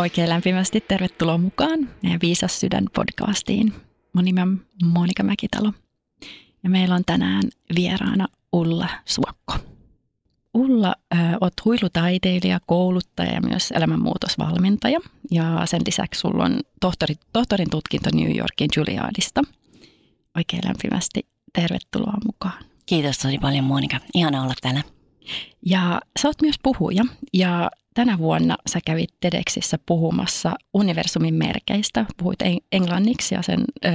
Oikein lämpimästi tervetuloa mukaan meidän Viisas sydän podcastiin. Mun nimi on Monika Mäkitalo ja meillä on tänään vieraana Ulla Suokko. Ulla, äh, oot huilutaiteilija, kouluttaja ja myös elämänmuutosvalmentaja. Ja sen lisäksi sulla on tohtori, tohtorin tutkinto New Yorkin Juilliardista. Oikein lämpimästi tervetuloa mukaan. Kiitos tosi paljon Monika. Ihana olla täällä. Ja sä oot myös puhuja ja tänä vuonna sä kävit TEDxissä puhumassa universumin merkeistä. Puhuit englanniksi ja sen ö,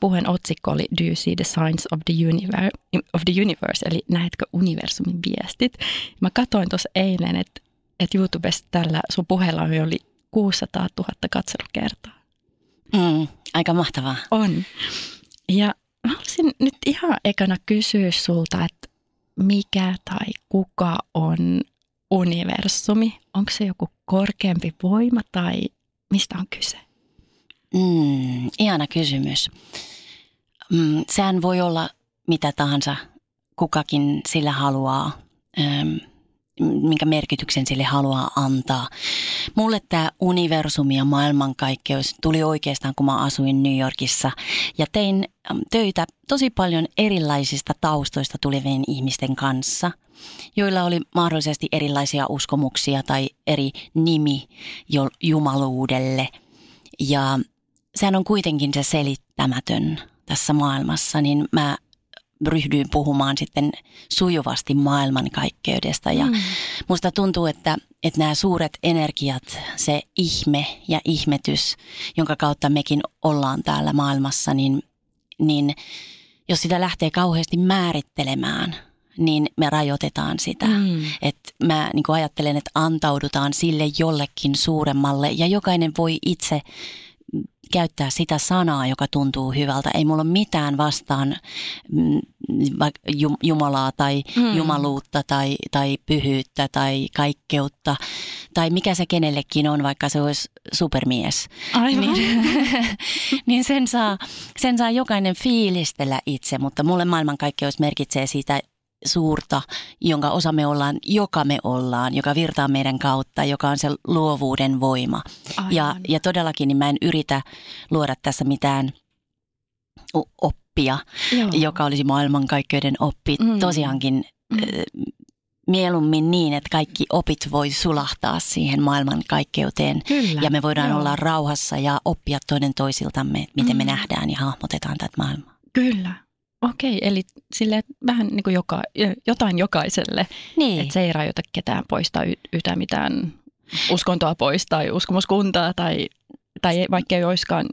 puheen otsikko oli Do you see the signs of the, universe, of the universe? Eli näetkö universumin viestit? Mä katsoin tuossa eilen, että et YouTubessa tällä sun puheella on yli 600 000 katselukertaa. Mm, aika mahtavaa. On. Ja mä haluaisin nyt ihan ekana kysyä sulta, että mikä tai kuka on universumi? Onko se joku korkeampi voima tai mistä on kyse? Mm, ihana kysymys. Mm, sehän voi olla mitä tahansa kukakin sillä haluaa, ähm, minkä merkityksen sille haluaa antaa. Mulle tämä universumi ja maailmankaikkeus tuli oikeastaan, kun mä asuin New Yorkissa ja tein töitä tosi paljon erilaisista taustoista tulevien ihmisten kanssa – joilla oli mahdollisesti erilaisia uskomuksia tai eri nimi jumaluudelle. Ja sehän on kuitenkin se selittämätön tässä maailmassa, niin mä ryhdyin puhumaan sitten sujuvasti maailmankaikkeudesta. Ja mm. musta tuntuu, että, että nämä suuret energiat, se ihme ja ihmetys, jonka kautta mekin ollaan täällä maailmassa, niin, niin jos sitä lähtee kauheasti määrittelemään – niin me rajoitetaan sitä. Mm. Että mä niin ajattelen, että antaudutaan sille jollekin suuremmalle ja jokainen voi itse käyttää sitä sanaa, joka tuntuu hyvältä. Ei mulla ole mitään vastaan mm, Jumalaa tai mm. jumaluutta tai, tai pyhyyttä tai kaikkeutta tai mikä se kenellekin on, vaikka se olisi supermies. Aivan. Niin, niin sen, saa, sen saa jokainen fiilistellä itse, mutta mulle maailmankaikkeus merkitsee siitä suurta, jonka osa me ollaan, joka me ollaan, joka virtaa meidän kautta, joka on se luovuuden voima. Ja, ja todellakin niin mä en yritä luoda tässä mitään oppia, Joo. joka olisi maailmankaikkeuden oppi. Mm. Tosiaankin mm. mieluummin niin, että kaikki opit voi sulahtaa siihen maailmankaikkeuteen. Kyllä. Ja me voidaan Joo. olla rauhassa ja oppia toinen toisiltamme, miten mm. me nähdään ja hahmotetaan tätä maailmaa. Kyllä. Okei, eli sille vähän niin kuin joka, jotain jokaiselle, niin. että se ei rajoita ketään poistaa yhtään mitään uskontoa pois tai uskomuskuntaa tai, tai vaikka ei olisikaan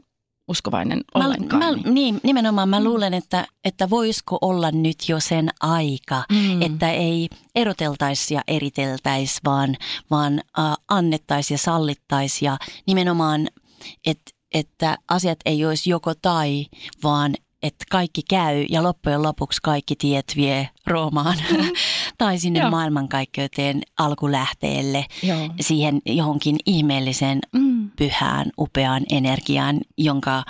uskovainen mä, ollenkaan. Mä, niin. niin, nimenomaan mä luulen, että, että voisiko olla nyt jo sen aika, mm. että ei eroteltaisi ja eriteltäisi, vaan, vaan äh, annettaisi ja sallittaisi ja nimenomaan, että että asiat ei olisi joko tai, vaan että kaikki käy ja loppujen lopuksi kaikki tiet vie Roomaan mm. tai sinne Joo. maailmankaikkeuteen alkulähteelle, Joo. siihen johonkin ihmeelliseen, mm. pyhään, upeaan energiaan, jonka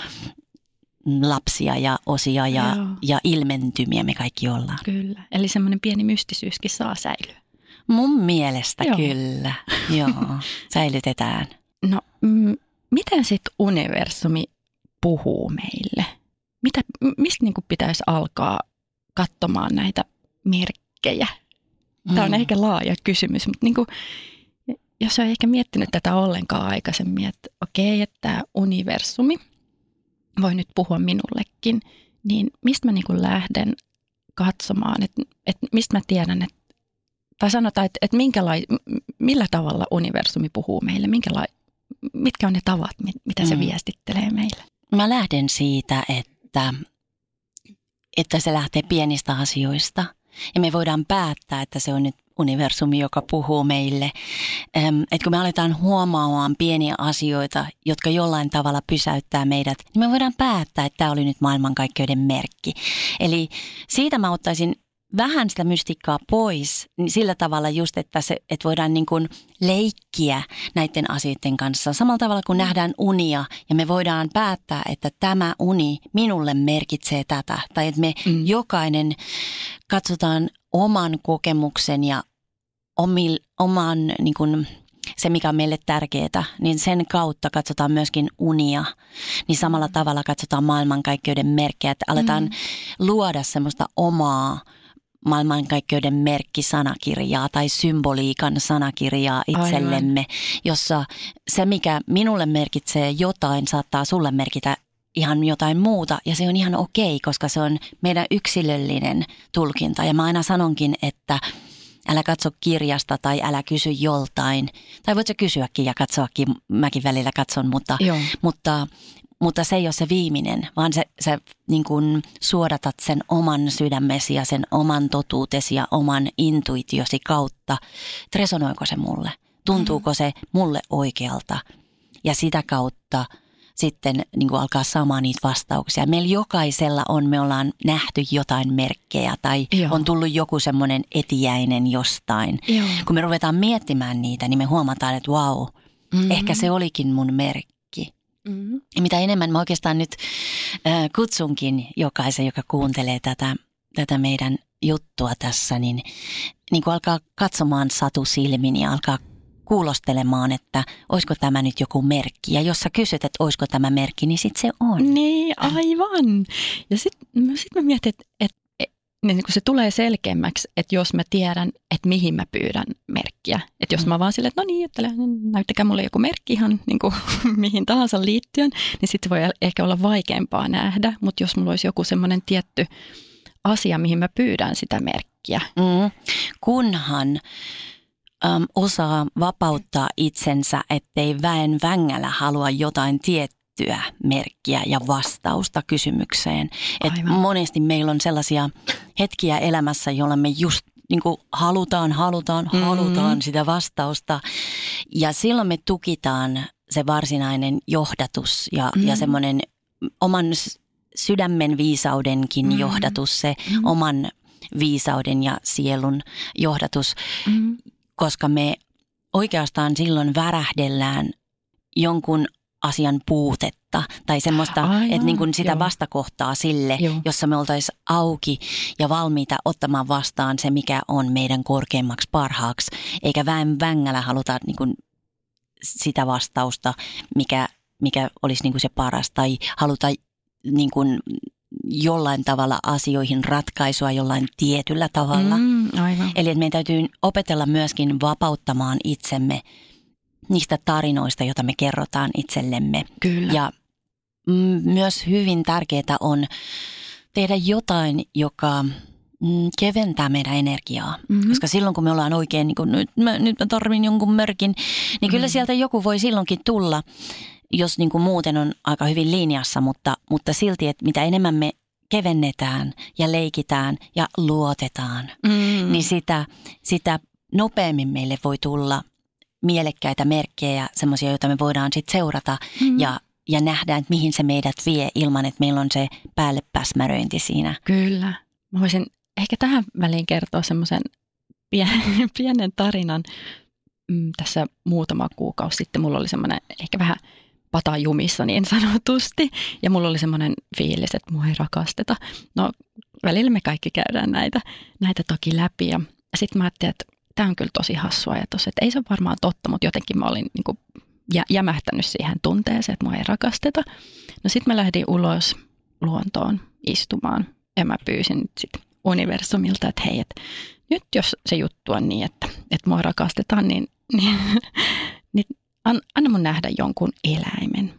lapsia ja osia ja, ja ilmentymiä me kaikki ollaan. Kyllä, eli semmoinen pieni mystisyyskin saa säilyä. Mun mielestä Joo. kyllä, Joo, säilytetään. No, m- miten sitten universumi puhuu meille? Mitä, mistä niin kuin pitäisi alkaa katsomaan näitä merkkejä? Tämä on mm. ehkä laaja kysymys, mutta niin kuin, jos on ehkä miettinyt tätä ollenkaan aikaisemmin, että okei, että tämä universumi voi nyt puhua minullekin, niin mistä mä niin kuin lähden katsomaan, että, että mistä mä tiedän, että, tai sanotaan, että, että minkälai, millä tavalla universumi puhuu meille, minkälai, mitkä on ne tavat, mitä se mm. viestittelee meille? Mä lähden siitä, että että, että se lähtee pienistä asioista. Ja me voidaan päättää, että se on nyt universumi, joka puhuu meille. Että kun me aletaan huomaamaan pieniä asioita, jotka jollain tavalla pysäyttää meidät, niin me voidaan päättää, että tämä oli nyt maailmankaikkeuden merkki. Eli siitä mä ottaisin vähän sitä mystiikkaa pois niin sillä tavalla just, että, se, että voidaan niin kuin leikkiä näiden asioiden kanssa. Samalla tavalla kuin nähdään unia ja me voidaan päättää, että tämä uni minulle merkitsee tätä. Tai että me mm. jokainen katsotaan oman kokemuksen ja omil, oman niin kuin, se, mikä on meille tärkeää, niin sen kautta katsotaan myöskin unia. Niin samalla tavalla katsotaan maailmankaikkeuden merkkejä, että aletaan mm. luoda semmoista omaa maailmankaikkeuden merkkisanakirjaa tai symboliikan sanakirjaa itsellemme, Aivan. jossa se, mikä minulle merkitsee jotain, saattaa sulle merkitä ihan jotain muuta ja se on ihan okei, koska se on meidän yksilöllinen tulkinta. Ja mä aina sanonkin, että älä katso kirjasta tai älä kysy joltain. Tai voit sä kysyäkin ja katsoakin, mäkin välillä katson, mutta, mutta mutta se ei ole se viimeinen, vaan se, se niin kuin suodatat sen oman sydämesi ja sen oman totuutesi ja oman intuitiosi kautta. Resonoiko se mulle? Tuntuuko mm. se mulle oikealta? Ja sitä kautta sitten niin kuin alkaa saamaan niitä vastauksia. Meillä jokaisella on, me ollaan nähty jotain merkkejä tai Joo. on tullut joku semmoinen etiäinen jostain. Joo. Kun me ruvetaan miettimään niitä, niin me huomataan, että wow, mm-hmm. ehkä se olikin mun merkki Mm-hmm. Ja mitä enemmän mä oikeastaan nyt äh, kutsunkin jokaisen, joka kuuntelee tätä, tätä meidän juttua tässä, niin, niin kun alkaa katsomaan satu silmin ja alkaa kuulostelemaan, että olisiko tämä nyt joku merkki. Ja jos sä kysyt, että olisiko tämä merkki, niin sitten se on. Niin, aivan. Ja sitten sit mä mietin, että, että niin kun se tulee selkeämmäksi, että jos mä tiedän, että mihin mä pyydän merkkiä. Että jos mm. mä vaan silleen, että no niin, että näyttäkää mulle joku merkki ihan niin kuin, mihin tahansa liittyen, niin sitten voi ehkä olla vaikeampaa nähdä. Mutta jos mulla olisi joku semmoinen tietty asia, mihin mä pyydän sitä merkkiä. Mm. Kunhan äm, osaa vapauttaa itsensä, ettei väen vängällä halua jotain tiettyä tiettyä merkkiä ja vastausta kysymykseen. Et monesti meillä on sellaisia hetkiä elämässä, joilla me just niin kuin halutaan, halutaan, mm-hmm. halutaan sitä vastausta. Ja silloin me tukitaan se varsinainen johdatus ja, mm-hmm. ja semmoinen oman sydämen viisaudenkin mm-hmm. johdatus, se mm-hmm. oman viisauden ja sielun johdatus, mm-hmm. koska me oikeastaan silloin värähdellään jonkun asian puutetta tai semmoista, Aivan, että niin kuin sitä joo. vastakohtaa sille, joo. jossa me oltaisiin auki ja valmiita ottamaan vastaan se, mikä on meidän korkeimmaksi parhaaksi, eikä väen vängällä haluta niin kuin sitä vastausta, mikä, mikä olisi niin kuin se paras tai haluta niin kuin jollain tavalla asioihin ratkaisua jollain tietyllä tavalla. Mm, aivan. Eli että meidän täytyy opetella myöskin vapauttamaan itsemme niistä tarinoista, joita me kerrotaan itsellemme. Kyllä. Ja myös hyvin tärkeää on tehdä jotain, joka mm, keventää meidän energiaa. Mm-hmm. Koska silloin kun me ollaan oikein, niin kun nyt, mä, nyt mä tarvin jonkun merkin, niin mm-hmm. kyllä sieltä joku voi silloinkin tulla, jos niin kuin muuten on aika hyvin linjassa, mutta, mutta silti, että mitä enemmän me kevennetään ja leikitään ja luotetaan, mm-hmm. niin sitä, sitä nopeammin meille voi tulla mielekkäitä merkkejä ja semmoisia, joita me voidaan sitten seurata mm. ja, ja nähdä, että mihin se meidät vie ilman, että meillä on se päälle päsmäröinti siinä. Kyllä. Mä voisin ehkä tähän väliin kertoa semmoisen pienen, pienen tarinan. Mm, tässä muutama kuukausi sitten mulla oli semmoinen ehkä vähän patajumissa niin sanotusti. Ja mulla oli semmoinen fiilis, että mua ei rakasteta. No välillä me kaikki käydään näitä, näitä toki läpi. Ja sitten mä ajattelin, että tämä on kyllä tosi hassu ajatus, että ei se ole varmaan totta, mutta jotenkin mä olin niin kuin jämähtänyt siihen tunteeseen, että mua ei rakasteta. No sitten mä lähdin ulos luontoon istumaan ja mä pyysin sitten universumilta, että hei, että nyt jos se juttu on niin, että, että mua rakastetaan, niin, niin, niin anna mun nähdä jonkun eläimen.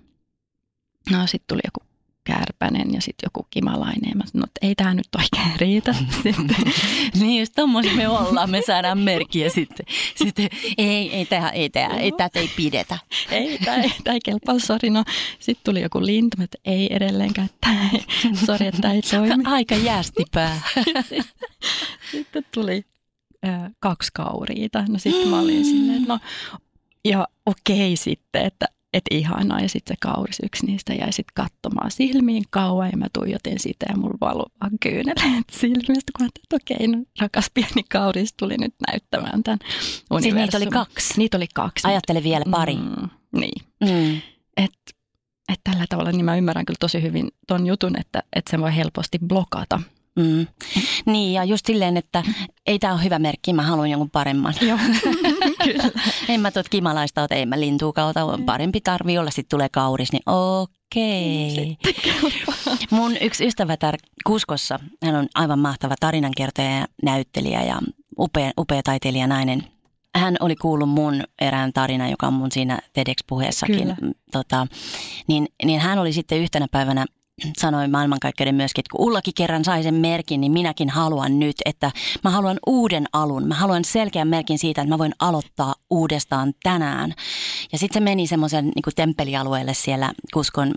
No sitten tuli joku kärpänen ja sitten joku kimalainen. Ja mä sanoin, että ei tämä nyt oikein riitä. Sitten, niin just tommosia me ollaan, me saadaan merkkiä sitten. Sitten ei, ei tämä ei, tää, ei, tätä ei pidetä. Ei, tämä ei, tää ei kelpaa, sori. No, sitten tuli joku lintu, että ei edelleenkään, että sori, että tämä ei toimi. Aika jäästipää. sitten tuli ö, kaksi kauriita. No sitten mä olin silleen, että no, ja okei sitten, että että ihanaa. Ja sitten se kauris yksi niistä jäi sitten katsomaan silmiin kauan ja mä tuijotin sitä ja mulla valui vaan kyyneleet silmistä, kun mä ajattelin, että okei, no, rakas pieni kauris tuli nyt näyttämään tämän universumin. Siis niitä oli kaksi? Niitä oli kaksi. Ajattele vielä pari. Mm, niin. Mm. Että et tällä tavalla niin mä ymmärrän kyllä tosi hyvin ton jutun, että, että sen voi helposti blokata. Mm. Niin, ja just silleen, että ei tämä ole hyvä merkki, mä haluan jonkun paremman. Joo, kyllä. en mä tuot kimalaista ota, ei mä lintuu kautta, parempi tarvii olla, sitten tulee kauris, niin okei. Mun yksi ystävätär Kuskossa, hän on aivan mahtava tarinankertoja ja näyttelijä ja upea, upea taiteilija nainen. Hän oli kuullut mun erään tarinan, joka on mun siinä TEDx-puheessakin. Kyllä. Tota, niin, niin hän oli sitten yhtenä päivänä sanoi maailmankaikkeuden myöskin, että kun Ullakin kerran sai sen merkin, niin minäkin haluan nyt, että mä haluan uuden alun. Mä haluan selkeän merkin siitä, että mä voin aloittaa uudestaan tänään. Ja sitten se meni semmoisen niin temppelialueelle siellä Kuskon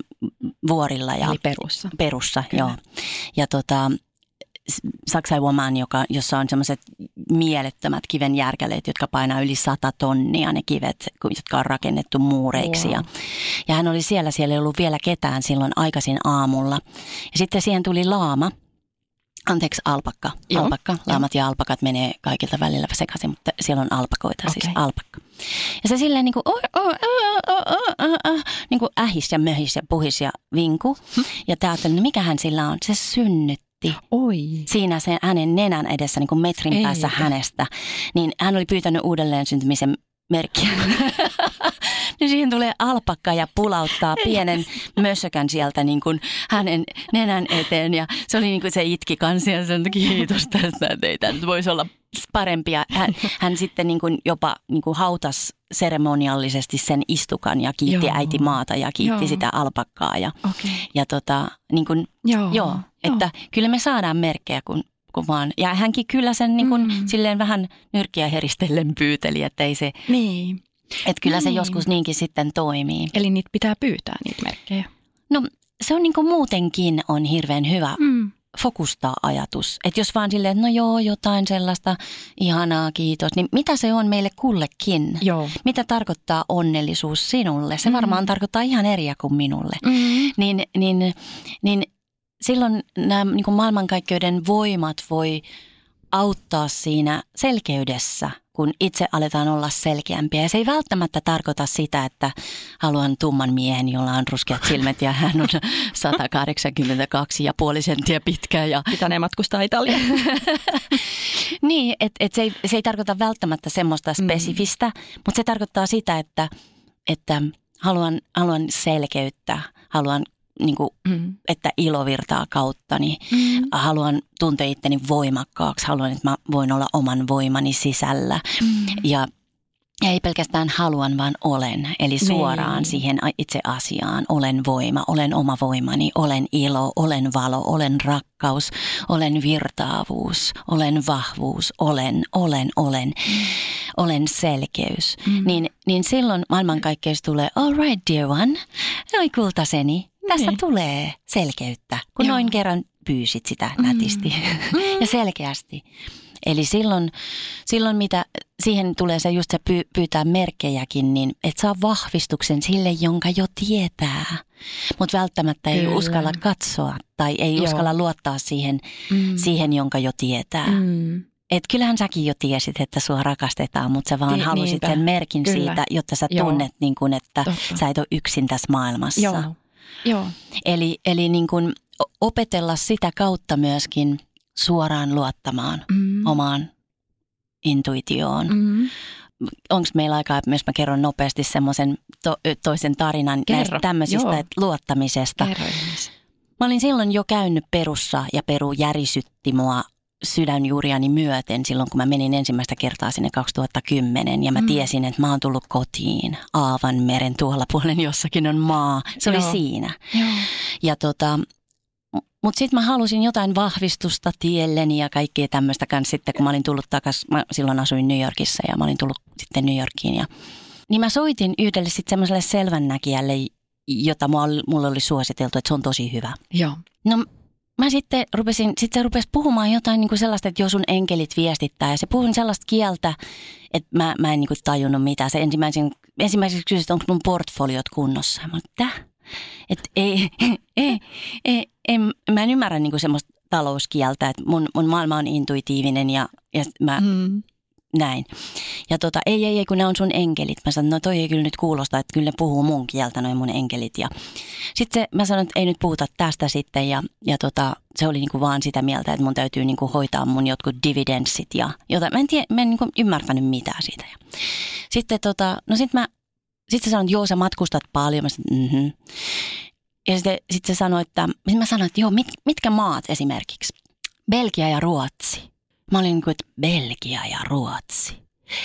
vuorilla. Ja Eli perussa. Perussa, Kyllä. joo. Ja tota, Saksai Woman, joka, jossa on semmoiset mielettömät kiven järkäleet, jotka painaa yli sata tonnia, ne kivet, jotka on rakennettu muureiksi. Wow. Ja, ja hän oli siellä, siellä ei ollut vielä ketään silloin aikaisin aamulla. Ja sitten siihen tuli laama, anteeksi alpakka, Joo, alpakka. Laamat ja alpakat menee kaikilta välillä sekaisin, mutta siellä on alpakoita, okay. siis alpakka. Ja se silleen niin kuin, oh, oh, oh, oh, oh, oh, oh, niin kuin ähis ja möhis ja puhis ja vinku. Ja te ajattelin, no mikä hän sillä on? Se synnytti Oi. siinä sen hänen nenän edessä, niin kuin metrin Eikä. päässä hänestä, niin hän oli pyytänyt uudelleen syntymisen merkkiä. niin siihen tulee alpakka ja pulauttaa pienen mössökän sieltä niin kuin hänen nenän eteen. Ja se oli niin kuin se itki kanssa ja sanoi, kiitos tästä, että ei tämä nyt voisi olla parempia. Hän, hän sitten niin kuin jopa niin kuin hautas seremoniallisesti sen istukan ja kiitti Joo. äiti maata ja kiitti Joo. sitä alpakkaa. Ja, Okei. ja tota, niin kuin Joo. Joo, että kyllä me saadaan merkkejä, kun, kun vaan. Ja hänkin kyllä sen niin kuin, Mm. silleen vähän nyrkkiä heristellen pyyteli, että ei se, Niin. että kyllä se Niin. joskus niinkin sitten toimii. Eli niitä pitää pyytää, niitä merkkejä. No se on niin kuin muutenkin on hirveän hyvä Mm. fokustaa ajatus. Että jos vaan silleen, että no joo, jotain sellaista, ihanaa, kiitos, niin mitä se on meille kullekin? Joo. Mitä tarkoittaa onnellisuus sinulle? Se Mm. varmaan tarkoittaa ihan eriä kuin minulle. Mm. niin, niin, niin silloin nämä niin kuin maailmankaikkeuden voimat voi auttaa siinä selkeydessä, kun itse aletaan olla selkeämpiä. Ja se ei välttämättä tarkoita sitä, että haluan tumman miehen, jolla on ruskeat silmät ja hän on 182 ja puoli senttiä pitkä. Ja, Pitänee matkustaa Italiaan. niin, että et se, ei, se ei tarkoita välttämättä semmoista Mm. spesifistä, mutta se tarkoittaa sitä, että, että haluan, haluan selkeyttä, haluan niin kuin Mm. että ilo virtaa kauttani. Mm. Haluan tuntea itteni voimakkaaksi, haluan, että mä voin olla oman voimani sisällä. Mm. Ja, ja ei pelkästään haluan, vaan olen. Eli suoraan Niin. siihen itse asiaan. Olen voima, olen oma voimani, olen ilo, olen valo, olen rakkaus, olen virtaavuus, olen vahvuus, olen, olen, olen, olen selkeys. Mm. Niin, niin silloin maailmankaikkeus tulee, all right dear one, oi kultaseni, tästä Niin. tulee selkeyttä, kun Joo. noin kerran pyysit sitä nätisti ja selkeästi. Eli silloin, silloin mitä siihen tulee se just se py, pyytää merkkejäkin, niin et saa vahvistuksen sille, jonka jo tietää. Mutta välttämättä ei Kyllä. uskalla katsoa tai ei Joo. uskalla luottaa siihen, Mm. siihen, jonka jo tietää. Mm. Et kyllähän säkin jo tiesit, että sua rakastetaan, mutta sä vaan Ni- halusit niinpä. sen merkin Kyllä. siitä, jotta sä Joo. tunnet, niin kun, että Totta. sä et ole yksin tässä maailmassa. Joo. Joo. Eli, eli niin kun o- opetella sitä kautta myöskin suoraan luottamaan Mm. omaan intuitioon. Mm. Onko meillä aikaa, että myös mä kerron nopeasti semmoisen to, toisen tarinan Kerro. näistä tämmöisistä Joo. luottamisesta. Kerro. Mä olin silloin jo käynyt Perussa ja Peru järisytti mua sydänjuuriani myöten silloin, kun mä menin ensimmäistä kertaa sinne 2010 ja mä Mm. tiesin, että mä oon tullut kotiin Aavan meren tuolla puolen jossakin on maa. Se oli Joo. siinä. Joo. Ja tota, mutta sitten mä halusin jotain vahvistusta tielleni ja kaikkea tämmöistä kanssa sitten, kun mä olin tullut takaisin, mä silloin asuin New Yorkissa ja mä olin tullut sitten New Yorkiin. Ja, niin mä soitin yhdelle sitten semmoiselle selvännäkijälle, jota oli, mulla oli suositeltu, että se on tosi hyvä. Joo. No mä sitten rupesin, sitten se rupesi puhumaan jotain niin kuin sellaista, että jos sun enkelit viestittää. Ja se puhui sellaista kieltä, että mä, mä en niin kuin tajunnut mitään. Se ensimmäisen, ensimmäiseksi kysyi, että onko mun portfoliot kunnossa. Ja mä olin, Että ei, ei, ei, ei, mä en ymmärrä niin kuin semmoista talouskieltä, että mun, mun maailma on intuitiivinen ja, ja mä mm. Näin. Ja tota, ei, ei, ei, kun ne on sun enkelit. Mä sanoin, no toi ei kyllä nyt kuulosta, että kyllä ne puhuu mun kieltä, noin mun enkelit. Ja sitten mä sanoin, että ei nyt puhuta tästä sitten ja, ja tota, se oli niinku vaan sitä mieltä, että mun täytyy niinku hoitaa mun jotkut dividendsit ja jota, mä en, tie, mä en niinku ymmärtänyt mitään siitä. Ja sitten tota, no sitten mä, sitten sä että joo sä matkustat paljon. Mä sanoin, mm-hmm. Ja sitten sit se sanoi, että, mä sanoin, että joo, mit, mitkä maat esimerkiksi? Belgia ja Ruotsi. Mä olin niin kuin, että Belgia ja Ruotsi.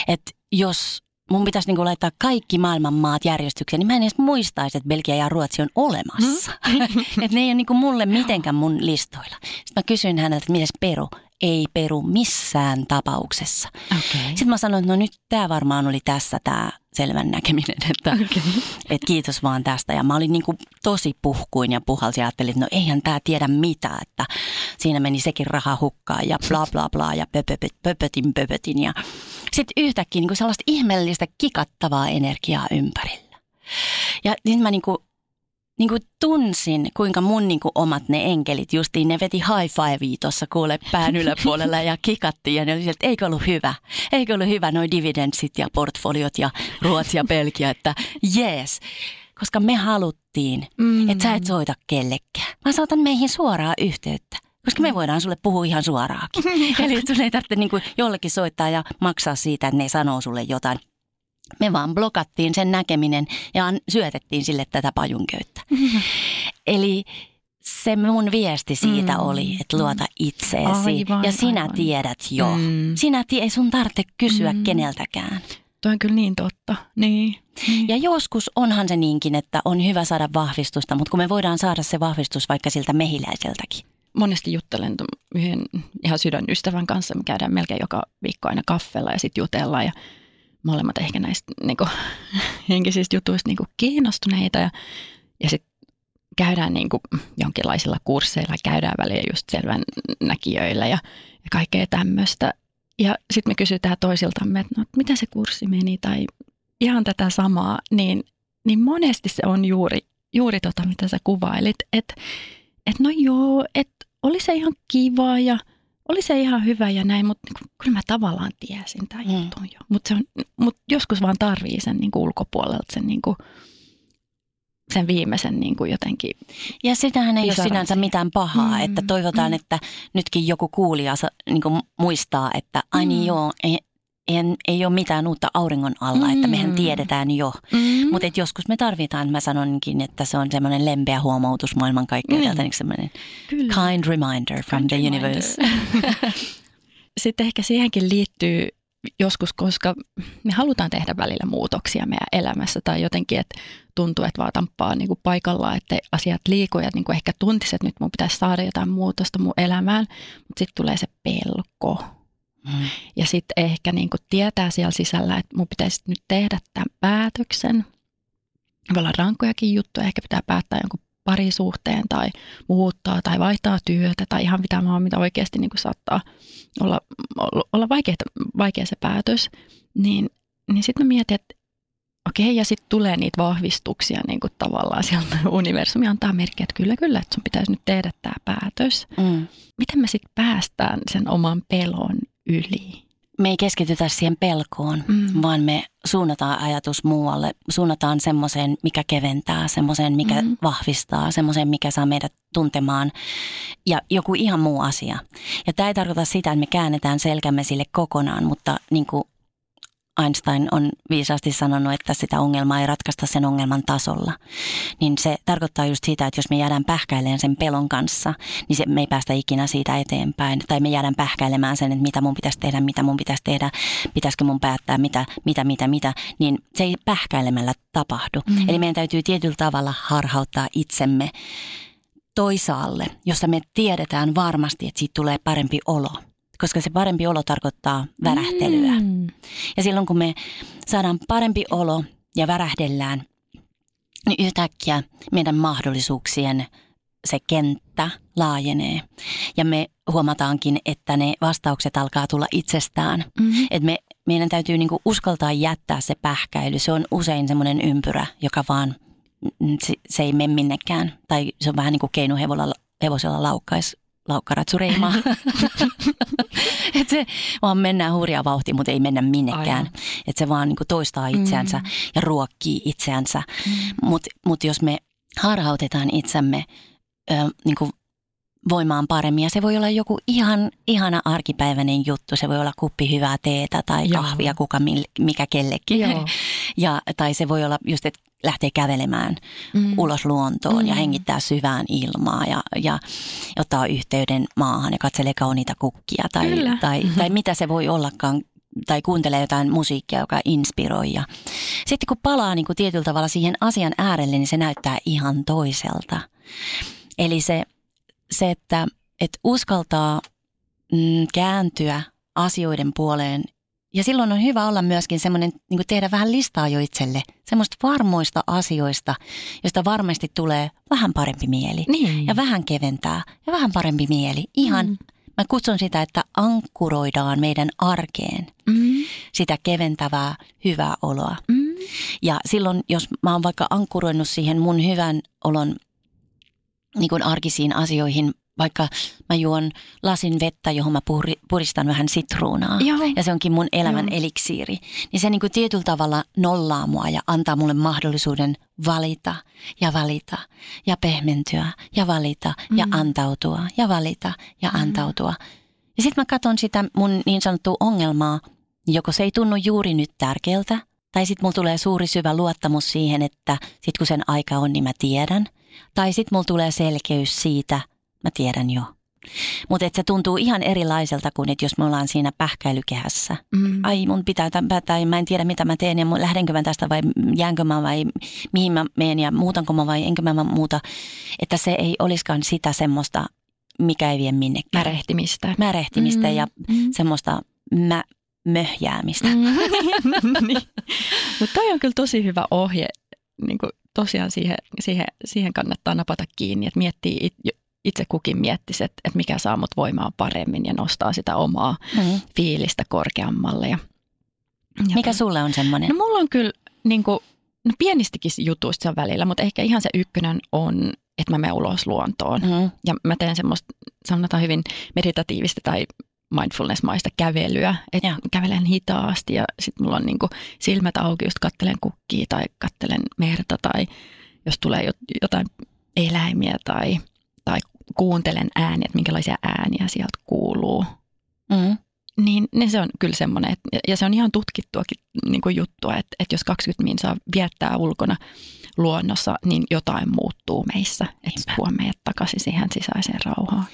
Että jos mun pitäisi niin kuin laittaa kaikki maailman maat järjestykseen, niin mä en edes muistaisi, että Belgia ja Ruotsi on olemassa. Mm. että ne ei ole niin kuin mulle mitenkään mun listoilla. Sitten mä kysyin häneltä, että miten Peru? Ei Peru missään tapauksessa. Okay. Sitten mä sanoin, että no nyt tämä varmaan oli tässä tämä selvän näkeminen, että, okay. että kiitos vaan tästä. Ja mä olin niin kuin tosi puhkuin ja puhalsi ja ajattelin, että no eihän tämä tiedä mitään, että siinä meni sekin raha hukkaan ja bla bla bla ja pöpöpöt, pöpötin pöpötin. Ja sitten yhtäkkiä niin kuin sellaista ihmeellistä kikattavaa energiaa ympärillä. Ja niin mä niin kuin niin kuin tunsin, kuinka mun niin kuin omat ne enkelit justiin, ne veti high fivea tuossa kuule pään yläpuolella ja kikatti ja ne oli että eikö ollut hyvä, eikö ollut hyvä noin dividendsit ja portfoliot ja Ruotsi ja Belgia, että jees. Koska me haluttiin, mm. että sä et soita kellekään. Mä saatan meihin suoraa yhteyttä. Koska me voidaan sulle puhua ihan suoraakin. Eli sun ei tarvitse niin kuin jollekin soittaa ja maksaa siitä, että ne sanoo sulle jotain me vaan blokattiin sen näkeminen ja syötettiin sille tätä pajunköyttä. Mm-hmm. Eli se mun viesti siitä mm. oli, että luota itseesi aivan, ja sinä aivan. tiedät jo. Mm. Sinä tie, ei sun tarvitse kysyä mm. keneltäkään. Tuo on kyllä niin totta. Niin. niin. Ja joskus onhan se niinkin, että on hyvä saada vahvistusta, mutta kun me voidaan saada se vahvistus vaikka siltä mehiläiseltäkin. Monesti juttelen yhden ihan sydänystävän kanssa, me käydään melkein joka viikko aina kaffella ja sitten jutellaan ja molemmat ehkä näistä niin kuin, henkisistä jutuista niin kuin, kiinnostuneita ja, ja sitten käydään niin kuin, jonkinlaisilla kursseilla, käydään välillä just selvän näkijöillä ja, ja kaikkea tämmöistä. Ja sitten me kysytään toisiltamme, että no, miten se kurssi meni tai ihan tätä samaa, niin, niin monesti se on juuri, juuri tota, mitä sä kuvailit, että et no joo, että oli se ihan kiva ja – oli se ihan hyvä ja näin, mutta niin kyllä mä tavallaan tiesin tämän mm. jutun jo. Mutta mut joskus vaan tarvii sen niin kuin ulkopuolelta sen, niin kuin, sen viimeisen niin kuin jotenkin Ja sitähän ei ole sinänsä mitään pahaa, mm. että toivotaan, mm. että nytkin joku kuulija niin kuin muistaa, että ai niin mm. joo, ei, ei, ei ole mitään uutta auringon alla, mm. että mehän mm. tiedetään jo. Mm. Mutta joskus me tarvitaan, mä sanonkin, että se on semmoinen lempeä huomautus maailmankaikkeudesta, mm. semmoinen kind reminder from kind the reminder. universe. Sitten ehkä siihenkin liittyy joskus, koska me halutaan tehdä välillä muutoksia meidän elämässä tai jotenkin, että tuntuu, että vaan tamppaa niin kuin paikallaan, että asiat liikuu ja niin kuin ehkä tuntisi, että nyt mun pitäisi saada jotain muutosta mun elämään, mutta sitten tulee se pelko Mm. Ja sitten ehkä niin kuin tietää siellä sisällä, että mun pitäisi nyt tehdä tämän päätöksen. Voi olla rankkojakin juttuja, ehkä pitää päättää jonkun parisuhteen tai muuttaa tai vaihtaa työtä tai ihan mitä vaan, mitä oikeasti niin kuin saattaa olla, olla vaikea, vaikea se päätös. Niin, niin sitten mä mietin, että okei, ja sitten tulee niitä vahvistuksia niin kuin tavallaan sieltä universumi antaa merkkiä, että kyllä, kyllä, että sun pitäisi nyt tehdä tämä päätös. Mm. Miten me sitten päästään sen oman pelon yli. Me ei keskitytä siihen pelkoon, mm. vaan me suunnataan ajatus muualle. Suunnataan semmoiseen, mikä keventää, semmoiseen, mikä mm. vahvistaa, semmoiseen, mikä saa meidät tuntemaan ja joku ihan muu asia. Ja tämä ei tarkoita sitä, että me käännetään selkämme sille kokonaan, mutta niin kuin Einstein on viisaasti sanonut, että sitä ongelmaa ei ratkaista sen ongelman tasolla. Niin se tarkoittaa just sitä, että jos me jäädään pähkäilemään sen pelon kanssa, niin se, me ei päästä ikinä siitä eteenpäin. Tai me jäädään pähkäilemään sen, että mitä mun pitäisi tehdä, mitä mun pitäisi tehdä, pitäisikö mun päättää, mitä, mitä, mitä, mitä. Niin se ei pähkäilemällä tapahdu. Mm. Eli meidän täytyy tietyllä tavalla harhauttaa itsemme toisaalle, jossa me tiedetään varmasti, että siitä tulee parempi olo koska se parempi olo tarkoittaa värähtelyä. Mm. Ja silloin kun me saadaan parempi olo ja värähdellään, niin yhtäkkiä meidän mahdollisuuksien se kenttä laajenee. Ja me huomataankin, että ne vastaukset alkaa tulla itsestään. Mm-hmm. Et me, meidän täytyy niinku uskaltaa jättää se pähkäily. Se on usein semmoinen ympyrä, joka vaan, mm, se, se ei mene minnekään. Tai se on vähän niin kuin keinuhevosella hevosella laukkais, laukkaratsureimaa. Et se vaan mennään hurjaa vauhtia, mutta ei mennä minnekään. Että se vaan niinku toistaa itseänsä Mm. ja ruokkii itseänsä. Mutta mut jos me harhautetaan itsemme ö, niinku voimaan paremmin, ja se voi olla joku ihan ihana arkipäiväinen juttu, se voi olla kuppi hyvää teetä tai Joo. kahvia, kuka mil- mikä kellekin. Joo. Ja, tai se voi olla just, että lähtee kävelemään Mm. ulos luontoon ja Mm. hengittää syvään ilmaa ja, ja ottaa yhteyden maahan ja katselee kauniita kukkia tai, Kyllä. tai, tai mitä se voi ollakaan tai kuuntelee jotain musiikkia, joka inspiroi. Ja sitten kun palaa niin kuin tietyllä tavalla siihen asian äärelle, niin se näyttää ihan toiselta. Eli se, se että, että uskaltaa mm, kääntyä asioiden puoleen ja silloin on hyvä olla myöskin semmoinen, niin tehdä vähän listaa jo itselle, semmoista varmoista asioista, josta varmasti tulee vähän parempi mieli. Niin. Ja vähän keventää ja vähän parempi mieli. Ihan, Mm. mä kutsun sitä, että ankkuroidaan meidän arkeen Mm. sitä keventävää, hyvää oloa. Mm. Ja silloin, jos mä oon vaikka ankkuroinut siihen mun hyvän olon niin kuin arkisiin asioihin, vaikka mä juon lasin vettä, johon mä puri, puristan vähän sitruunaa. Joo. Ja se onkin mun elämän Joo. eliksiiri. Niin se niin kuin tietyllä tavalla nollaa mua ja antaa mulle mahdollisuuden valita ja valita ja pehmentyä ja valita ja Mm. antautua ja valita ja antautua. Ja sitten mä katson sitä mun niin sanottua ongelmaa, joko se ei tunnu juuri nyt tärkeältä, tai sitten mulla tulee suuri syvä luottamus siihen, että sit kun sen aika on, niin mä tiedän. Tai sitten mulla tulee selkeys siitä, mä tiedän jo. Mutta se tuntuu ihan erilaiselta kuin, että jos me ollaan siinä pähkäilykehässä. Mm. Ai mun pitää tämä tai mä en tiedä mitä mä teen ja mun- lähdenkö mä tästä vai jäänkö mä vai mihin mä menen ja muutanko mä vai enkö mä muuta. Että se ei olisikaan sitä semmoista, mikä ei vie minnekään. Märehtimistä. Märehtimistä Mm. ja Mm. semmoista mä, möhjäämistä. Mm. niin. Mutta toi on kyllä tosi hyvä ohje. Niin kuin tosiaan siihen, siihen, siihen kannattaa napata kiinni, että miettii it, itse kukin miettisi, että, että mikä saa mut voimaan paremmin ja nostaa sitä omaa Mm. fiilistä korkeammalle. Ja, ja Mikä sulle on semmoinen? No mulla on kyllä niin kuin, no pienistikin jutuista se on välillä, mutta ehkä ihan se ykkönen on, että mä menen ulos luontoon. Mm. Ja mä teen semmoista, sanotaan hyvin meditatiivista tai mindfulness-maista kävelyä. Että kävelen hitaasti ja sitten mulla on niinku silmät auki, just kattelen kukkia tai kattelen merta tai jos tulee jot- jotain eläimiä tai, tai kuuntelen ääniä, että minkälaisia ääniä sieltä kuuluu. Mm. Niin, niin se on kyllä semmoinen, että, ja se on ihan tutkittuakin niin kuin juttua, että, että jos 20 min saa viettää ulkona luonnossa, niin jotain muuttuu meissä, että meidät takaisin siihen sisäiseen rauhaan.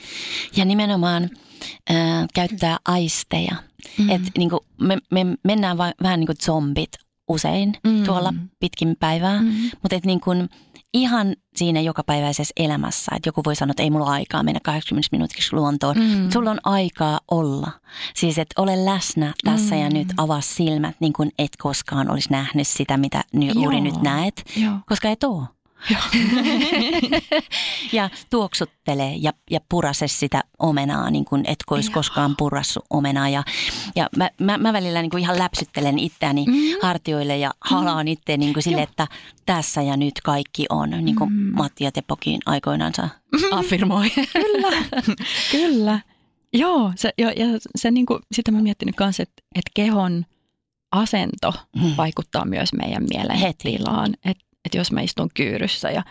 Ja nimenomaan äh, käyttää aisteja. Mm. Et, niin kuin, me, me mennään va, vähän niin kuin zombit usein Mm. mm. tuolla pitkin päivää. Mm. Mm. Mutta et niin kuin, ihan siinä jokapäiväisessä elämässä, että joku voi sanoa, että ei mulla ole aikaa mennä 80 minuutiksi luontoon. Mm. Sulla on aikaa olla. Siis, että ole läsnä tässä mm. ja nyt, avaa silmät, niin kuin et koskaan olisi nähnyt sitä, mitä ny- juuri nyt näet, Joo. koska et ja tuoksuttele ja, ja purase sitä omenaa, niin kuin et olisi Joo. koskaan purassu omenaa. Ja, ja mä, mä, mä välillä niin kuin ihan läpsyttelen itseäni Mm. hartioille ja halaan itse niin kuin sille, Joo. että tässä ja nyt kaikki on, niin kuin Mm. Matti ja Teppokin aikoinansa affirmoi. Kyllä, kyllä. Joo, se, ja, ja se niin kuin, sitä mä miettinyt kanssa, että, että kehon asento Mm. vaikuttaa myös meidän mielen Heti. tilaan. Että et jos mä istun kyyryssä ja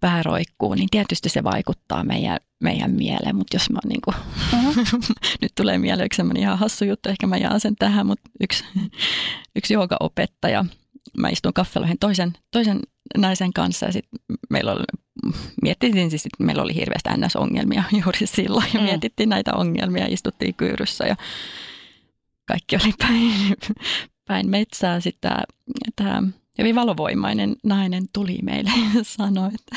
pää roikkuu, niin tietysti se vaikuttaa meidän, meidän mieleen. Mutta jos mä oon niin kuin, Mhm. nyt tulee mieleen yksi ihan hassu juttu, ehkä mä jaan sen tähän, mutta yksi, yksi joogaopettaja, mä istun kaffeloihin toisen, toisen naisen kanssa ja sitten meillä oli, mietittiin siis, että meillä oli hirveästi NS-ongelmia juuri silloin ja Mm. mietittiin näitä ongelmia, istuttiin kyyryssä ja kaikki oli päin, päin metsää. Sitten tämä, tämä hyvin valovoimainen nainen tuli meille ja sanoi, että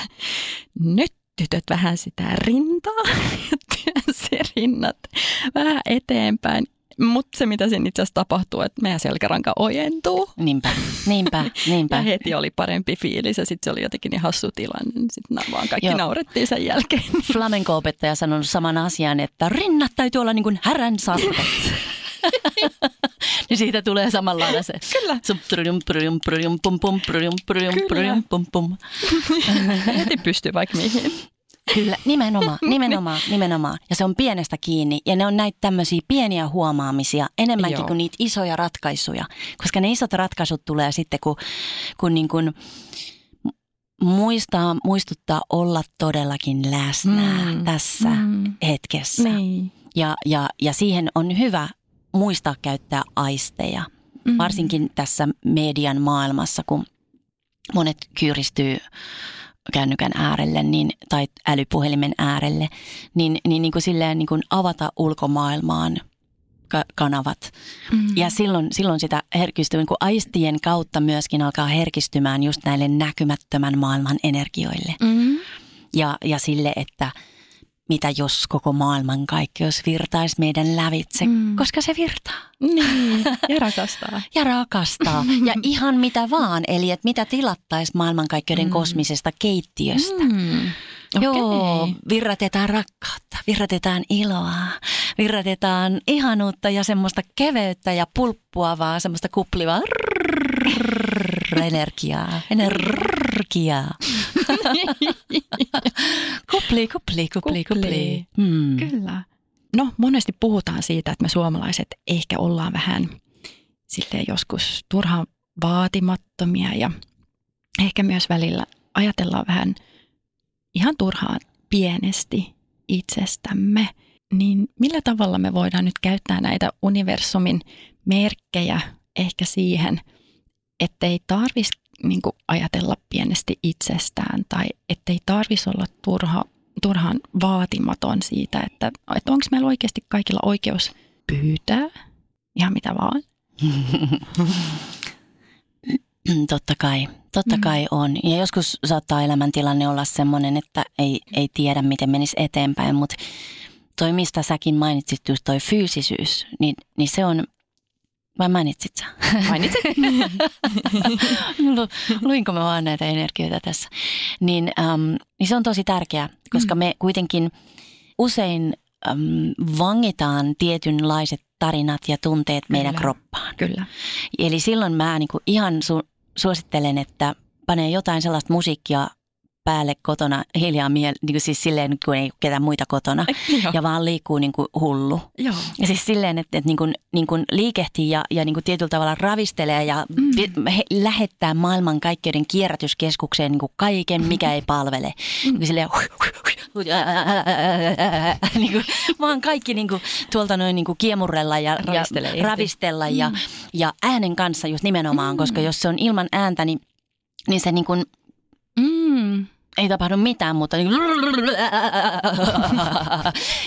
nyt tytöt vähän sitä rintaa ja työnsi rinnat vähän eteenpäin Mutta se, mitä siinä itse asiassa tapahtuu, että meidän selkäranka ojentuu. Niinpä, niinpä, niinpä. Ja heti oli parempi fiilis ja sitten se oli jotenkin niin hassu tilanne. niin Sitten vaan kaikki Joo. naurettiin sen jälkeen. Flamenco-opettaja sanonut saman asian, että rinnat täytyy olla niin kuin härän sarvet. Niin siitä tulee samanlainen se. Kyllä. Pum, pum, pum, pum. heti pystyy vaikka mihin. Kyllä, nimenomaan, nimenomaan, nimenomaan. Ja se on pienestä kiinni. Ja ne on näitä tämmöisiä pieniä huomaamisia enemmänkin Joo. kuin niitä isoja ratkaisuja. Koska ne isot ratkaisut tulee sitten, kun, kun niin kuin muistaa, muistuttaa olla todellakin läsnä Mm. tässä Mm. hetkessä. Niin. Ja, ja, ja siihen on hyvä muistaa käyttää aisteja, Mm. varsinkin tässä median maailmassa, kun monet kyyristyy kännykän äärelle niin, tai älypuhelimen äärelle, niin, niin, niin kuin silleen niin kuin avata ulkomaailmaan ka- kanavat. Mm. Ja silloin, silloin sitä herkistyy, niin kuin aistien kautta myöskin alkaa herkistymään just näille näkymättömän maailman energioille. Mm. Ja, ja sille, että mitä jos koko maailman kaikkeus virtaisi meidän lävitse, Mm. koska se virtaa Niin, ja rakastaa. ja rakastaa. ja ihan mitä vaan, eli että mitä tilattaisi maailmankaikkeuden Mm. kosmisesta keittiöstä. Mm. Joo, Okei. virratetaan rakkautta, virratetaan iloa, virratetaan ihanuutta ja semmoista keveyttä ja pulppuavaa, semmoista kuplivaa energiaa, energiaa. kupli, kupli, kupli, kupli. Hmm. Kyllä. No, monesti puhutaan siitä, että me suomalaiset ehkä ollaan vähän silleen joskus turhaan vaatimattomia ja ehkä myös välillä ajatellaan vähän ihan turhaan pienesti itsestämme. Niin millä tavalla me voidaan nyt käyttää näitä universumin merkkejä ehkä siihen, ettei tarvitsisi niin ajatella pienesti itsestään tai ettei tarvitsisi olla turha, turhaan vaatimaton siitä, että, että onko meillä oikeasti kaikilla oikeus pyytää ihan mitä vaan. Totta kai, totta Mm. kai on. Ja joskus saattaa elämäntilanne olla sellainen, että ei, ei tiedä, miten menisi eteenpäin, mutta toi, mistä säkin mainitsit, just toi fyysisyys, niin, niin se on, vai mainitsit sä? Mainitsit? Lu- Luinko mä vaan näitä energioita tässä? Niin, äm, niin se on tosi tärkeää, koska Mm. me kuitenkin usein äm, vangitaan tietynlaiset tarinat ja tunteet meidän Kyllä. kroppaan. Kyllä. Eli silloin mä niin kuin ihan su- suosittelen, että panee jotain sellaista musiikkia päälle kotona hiljaa, miel- niin kuin siis silleen, kun ei ole ketään muita kotona. Joo. Ja vaan liikkuu niin kuin hullu. Joo. Ja siis silleen, että, että niin kuin, niin kuin liikehtii ja, ja niin kuin tietyllä tavalla ravistelee ja Mm. mm. he, lähettää maailman kaikkeuden kierrätyskeskukseen niin kuin kaiken, mikä ei palvele. Mm. Niin silleen, niin kuin, vaan kaikki niin kuin, tuolta noin niin kuin kiemurrella ja, Ravistelee ja ravistella ja, ja äänen kanssa just nimenomaan, Mm. koska jos se on ilman ääntä, niin, niin se niin kuin, Mm. ei tapahdu mitään, mutta niin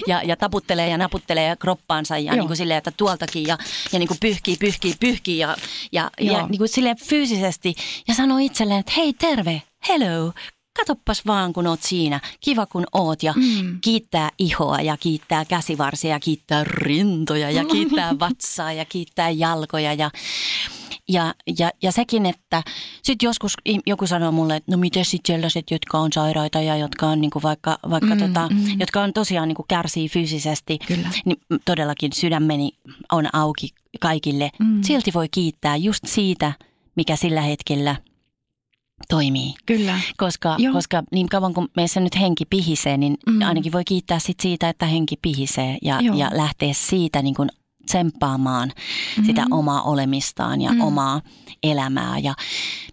ja, ja taputtelee ja naputtelee kroppaansa ja Joo. niin kuin silleen, että tuoltakin ja, ja niin kuin pyyhkii, pyyhkii, pyyhkii ja, ja, Joo. ja niin kuin silleen fyysisesti ja sanoo itselleen, että hei terve, hello, katoppas vaan kun oot siinä, kiva kun oot ja Mm. kiittää ihoa ja kiittää käsivarsia ja kiittää rintoja ja kiittää vatsaa ja kiittää jalkoja ja ja, ja, ja sekin, että sitten joskus joku sanoo mulle, että no miten sitten sellaiset, jotka on sairaita ja jotka on niinku vaikka, vaikka Mm, tota, mm. jotka on tosiaan niinku kärsii fyysisesti, Kyllä. niin todellakin sydämeni on auki kaikille. Mm. Silti voi kiittää just siitä, mikä sillä hetkellä toimii. Kyllä. Koska, Joo. koska niin kauan kun meissä nyt henki pihisee, niin Mm. mm. ainakin voi kiittää sit siitä, että henki pihisee ja, Joo. ja lähteä siitä niin kuin tsemppaamaan Mm. sitä omaa olemistaan ja Mm. mm. omaa elämää. Ja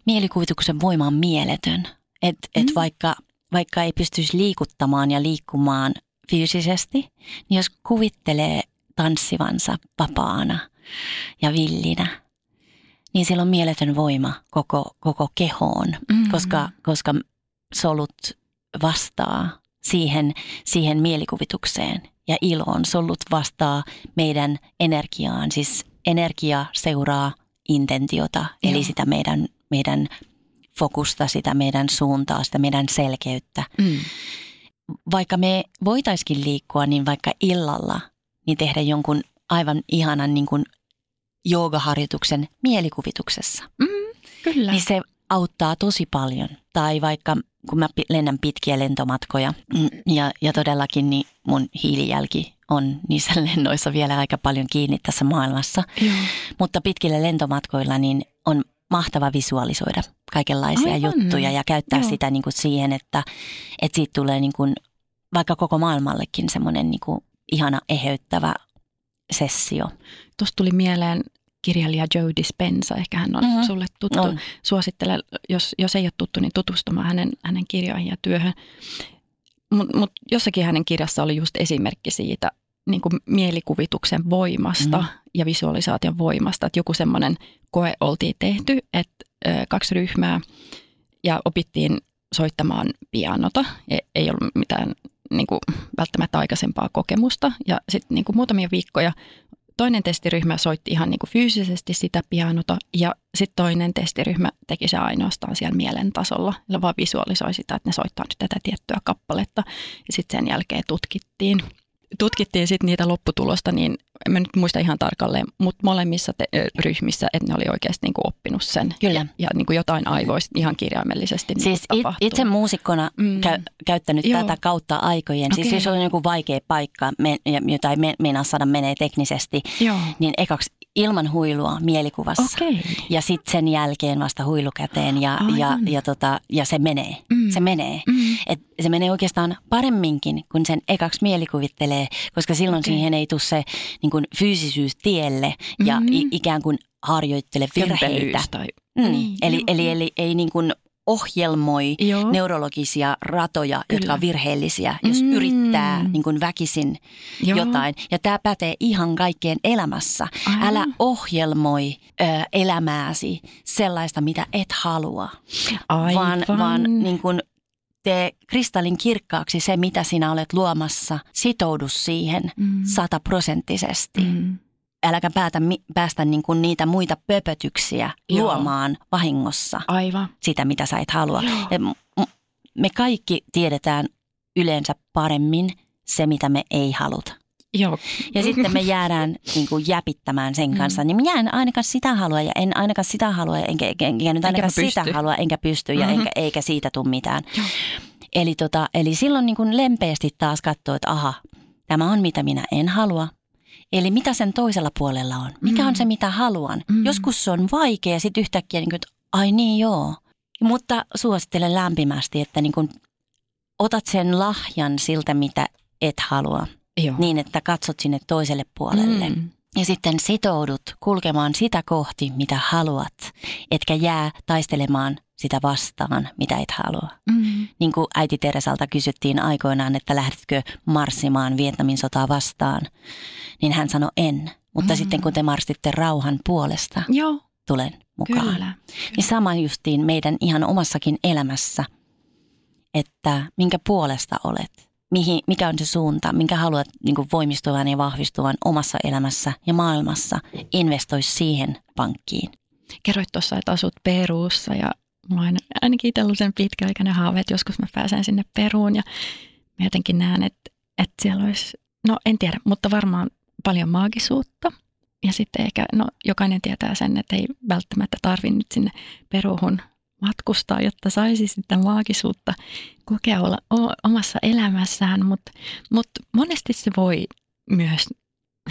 mielikuvituksen voima on mieletön. Että et Mm. vaikka, vaikka ei pystyisi liikuttamaan ja liikkumaan fyysisesti, niin jos kuvittelee tanssivansa vapaana ja villinä, niin sillä on mieletön voima koko, koko kehoon, Mm. koska, koska solut vastaa siihen, siihen mielikuvitukseen ja iloon. Solut vastaa meidän energiaan, siis energia seuraa intentiota, Joo. eli sitä meidän, meidän fokusta, sitä meidän suuntaa, sitä meidän selkeyttä. Mm. Vaikka me voitaisiin liikkua, niin vaikka illalla, niin tehdä jonkun aivan ihanan niin kuin joogaharjoituksen mielikuvituksessa. Kyllä. Niin se auttaa tosi paljon. Tai vaikka kun mä lennän pitkiä lentomatkoja mm, ja, ja todellakin niin mun hiilijälki on niissä lennoissa vielä aika paljon kiinni tässä maailmassa. Joo. Mutta pitkillä lentomatkoilla niin on mahtava visualisoida kaikenlaisia Aivan. juttuja ja käyttää Joo. sitä niin kuin siihen, että, että siitä tulee niin kuin, vaikka koko maailmallekin semmoinen niin kuin ihana eheyttävä sessio. Tuosta tuli mieleen kirjailija Joe Dispenza, ehkä hän on Mhm. mm-hmm. sulle tuttu. On. Suosittelen, jos, jos ei ole tuttu, niin tutustumaan hänen, hänen kirjoihin ja työhön. Mutta mut jossakin hänen kirjassa oli just esimerkki siitä niin kuin mielikuvituksen voimasta Mhm. mm. ja visualisaation voimasta. Että joku semmoinen koe oltiin tehty, että ö, kaksi ryhmää ja opittiin soittamaan pianota. E- Ei ollut mitään niin kuin, välttämättä aikaisempaa kokemusta. Ja sitten niin kuin muutamia viikkoja toinen testiryhmä soitti ihan niin kuin fyysisesti sitä pianota ja sitten toinen testiryhmä teki se ainoastaan siellä mielen tasolla. Ja vaan visualisoi sitä, että ne soittaa nyt tätä tiettyä kappaletta ja sitten sen jälkeen tutkittiin. Tutkittiin sitten niitä lopputulosta, niin en mä nyt muista ihan tarkalleen, mutta molemmissa te- ryhmissä, että ne oli oikeasti niin kuin oppinut sen. Kyllä. Ja, ja niin kuin jotain aivoista ihan kirjaimellisesti niin Siis kuin it, itse muusikkona Mm. käy, käyttänyt Joo. Tätä kautta aikojen. Siis Okei. jos on joku vaikea paikka, me, jota ei me, meinaa saada menee teknisesti, Joo, niin ekaksi ilman huilua mielikuvassa. okei. Ja sitten sen jälkeen vasta huilukäteen ja, ja, Aivan. ja, tota, ja se menee. Mm. Se menee. Mm. Et se menee oikeastaan paremminkin, kun sen ekaksi mielikuvittelee, koska silloin okay. siihen ei tule se niin kuin fyysisyys tielle ja Mhm. i, ikään kuin harjoittele virheitä. Tai, Mm. Niin, eli, joo, eli, eli ei niin kuin ohjelmoi Joo. neurologisia ratoja, Kyllä. jotka on virheellisiä, jos Mm. yrittää niin kuin väkisin Joo. jotain. Ja tämä pätee ihan kaikkeen elämässä. Aivan. Älä ohjelmoi ö, elämääsi sellaista, mitä et halua, Aivan. vaan, vaan niin kuin tee kristallin kirkkaaksi se, mitä sinä olet luomassa. Sitoudu siihen Mm. sataprosenttisesti. Mm. Äläkä päätä, päästä niin kuin niitä muita pöpötyksiä Joo. luomaan vahingossa Aivan. sitä, mitä sä et halua. Joo. Ja Me kaikki tiedetään yleensä paremmin se, mitä me ei haluta. Joo. Ja sitten me jäädään niin kuin jäpittämään sen kanssa. Niin minä en ainakaan sitä halua ja en ainakaan sitä halua ja enkä, enkä, enkä nyt ainakaan mä sitä halua enkä pysty ja Mhm. enkä, eikä siitä tule mitään. Joo. Eli, tota, eli silloin niin kuin lempeästi taas katsoo, että aha, tämä on mitä minä en halua. Eli mitä sen toisella puolella on? Mikä on Mm. se, mitä haluan? Mm. Joskus se on vaikea sitten yhtäkkiä niin kuin, että ai niin joo. Mutta suosittelen lämpimästi, että niin kuin otat sen lahjan siltä, mitä et halua, Joo. niin että katsot sinne toiselle puolelle. Mm. Ja sitten sitoudut kulkemaan sitä kohti, mitä haluat, etkä jää taistelemaan sitä vastaan, mitä et halua. Mm. Niin kuin äiti Teresalta kysyttiin aikoinaan, että lähdetkö marssimaan Vietnamin sotaa vastaan, niin hän sanoi en. Mutta Mm. sitten kun te marssitte rauhan puolesta, Joo, tulen mukaan. kyllä. Niin sama justiin meidän ihan omassakin elämässä, että minkä puolesta olet, mihin, mikä on se suunta, minkä haluat niin kuin voimistuvan ja vahvistuvan omassa elämässä ja maailmassa, investoi siihen pankkiin. Kerroit tuossa, että asut Peruussa ja mulla on aina- ainakin itsellä sen pitkäaikainen haave, että joskus mä pääsen sinne Peruun ja mä jotenkin näen, että, että siellä olisi, no en tiedä, mutta varmaan paljon maagisuutta. Ja sitten ehkä, no jokainen tietää sen, että ei välttämättä tarvi nyt sinne Peruhun matkustaa, jotta saisi sitä maagisuutta kokea olla omassa elämässään, mutta mut monesti se voi myös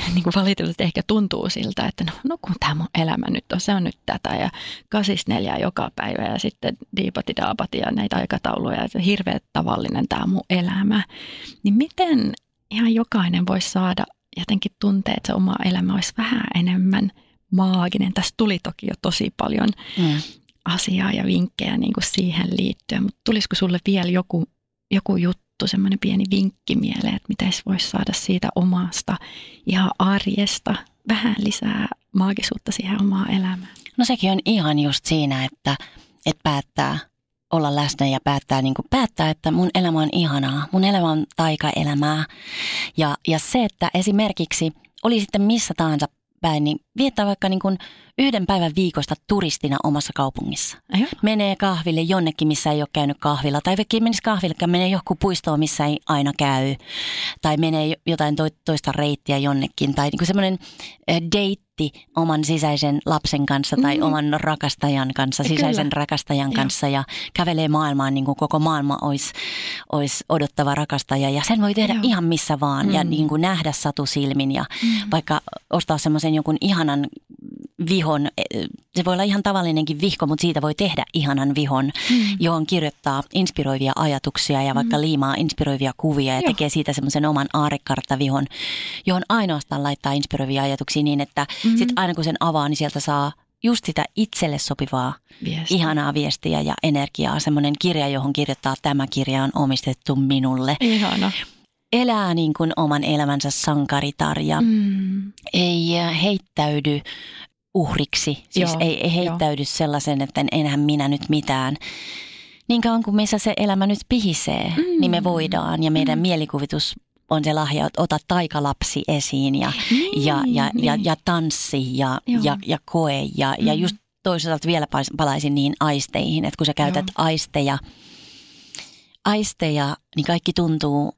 niin kuin valitettavasti ehkä tuntuu siltä, että no, no kun tämä mun elämä nyt on, se on nyt tätä ja kasis neljää joka päivä ja sitten diipati daapati ja näitä aikatauluja, että hirveän tavallinen tämä mun elämä. Niin miten ihan jokainen voisi saada jotenkin tuntea, että se oma elämä olisi vähän enemmän maaginen. Tässä tuli toki jo tosi paljon Mm. asiaa ja vinkkejä niin kuin siihen liittyen, mutta tulisiko sulle vielä joku, joku juttu, semmoinen pieni vinkki mieleen, että miten voisi saada siitä omasta ihan arjesta vähän lisää maagisuutta siihen omaan elämään? No sekin on ihan just siinä, että, että päättää olla läsnä ja päättää, niin päättää, että mun elämä on ihanaa, mun elämä on taikaelämää. Ja, ja se, että esimerkiksi oli sitten missä tahansa päin, niin viettää vaikka niin kuin yhden päivän viikosta turistina omassa kaupungissa. Joo. Menee kahville jonnekin, missä ei ole käynyt kahvilla. Tai vaikka menisi kahville, menee johonkin puistoon, missä ei aina käy. Tai menee jo- jotain to- toista reittiä jonnekin. Tai niin kuin semmoinen eh, deitti oman sisäisen lapsen kanssa tai Mm. oman rakastajan kanssa, Kyllä. sisäisen rakastajan Joo. kanssa. Ja kävelee maailmaan niin kuin koko maailma olisi, olisi odottava rakastaja. Ja sen voi tehdä Joo. ihan missä vaan ja Mm. niin kuin nähdä satusilmin ja vaikka ostaa semmoisen jonkun ihanan vihon, eh, se voi olla ihan tavallinenkin vihko, mutta siitä voi tehdä ihanan vihon, Mm. johon kirjoittaa inspiroivia ajatuksia ja vaikka liimaa inspiroivia kuvia ja Joo. tekee siitä semmoisen oman aarekarttavihon, johon ainoastaan laittaa inspiroivia ajatuksia niin, että Mhm. sit aina kun sen avaa, niin sieltä saa just sitä itselle sopivaa, Viesti. ihanaa viestiä ja energiaa. Semmoinen kirja, johon kirjoittaa tämä kirja on omistettu minulle. Ihana. Elää niin kuin oman elämänsä sankaritar ja Mm. ei äh, heittäydy uhriksi. Siis Joo, ei, ei heittäydy sellaisen, että enhän minä nyt mitään. Niin kauan kuin missä se elämä nyt pihisee, mm. niin me voidaan. Ja meidän mm. mielikuvitus on se lahja, että ota taikalapsi esiin ja, Niin, ja, ja, ja, niin. ja tanssi ja, Joo. ja, ja koe. Ja, mm. ja just toisaalta vielä palaisin niihin aisteihin, että kun sä käytät Joo. aisteja, aisteja, niin kaikki tuntuu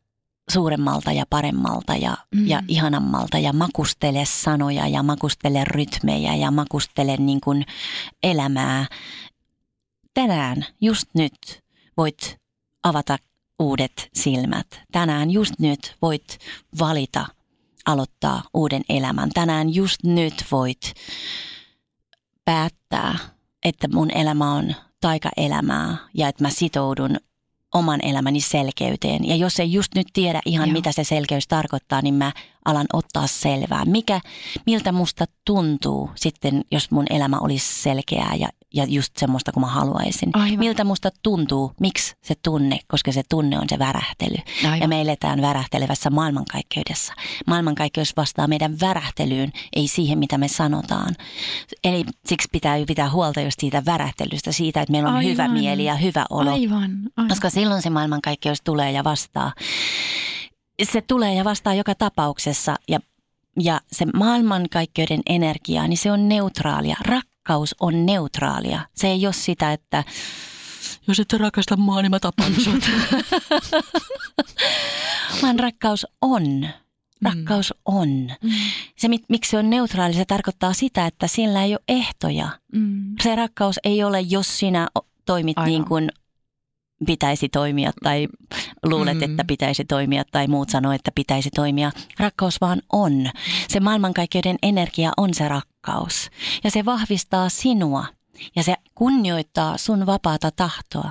suuremmalta ja paremmalta ja, mm. ja ihanammalta ja makustele sanoja ja makustele rytmejä ja makustele niin kuin elämää. Tänään, just nyt, voit avata uudet silmät. Tänään, just nyt, voit valita aloittaa uuden elämän. Tänään, just nyt, voit päättää, että mun elämä on taikaelämää ja että mä sitoudun oman elämäni selkeyteen. Ja jos ei just nyt tiedä ihan Joo. mitä se selkeys tarkoittaa, niin mä alan ottaa selvää. Mikä, miltä musta tuntuu sitten, jos mun elämä olisi selkeää ja, ja just semmoista kuin mä haluaisin. Aivan. Miltä musta tuntuu, miksi se tunne, koska se tunne on se värähtely. Aivan. Ja me eletään värähtelevässä maailmankaikkeudessa. Maailmankaikkeus vastaa meidän värähtelyyn, ei siihen mitä me sanotaan. Eli siksi pitää pitää huolta just siitä värähtelystä, siitä, että meillä on Aivan. hyvä mieli ja hyvä olo. Aivan. aivan. Koska silloin se maailmankaikkeus tulee ja vastaa. Se tulee ja vastaa joka tapauksessa ja, ja se maailmankaikkeuden energia, niin se on neutraalia. Rakkaus on neutraalia. Se ei ole sitä, että jos et rakasta mua, niin mä tapan sut. Vaan rakkaus on. Rakkaus on. Mm. Se, miksi se on neutraali, se tarkoittaa sitä, että sillä ei ole ehtoja. Mm. Se rakkaus ei ole, jos sinä toimit Aivan. niin kuin pitäisi toimia tai luulet, Mm. että pitäisi toimia tai muut sanoo, että pitäisi toimia. Rakkaus vaan on. Se maailmankaikkeuden energia on se rakkaus. Ja se vahvistaa sinua ja se kunnioittaa sun vapaata tahtoa.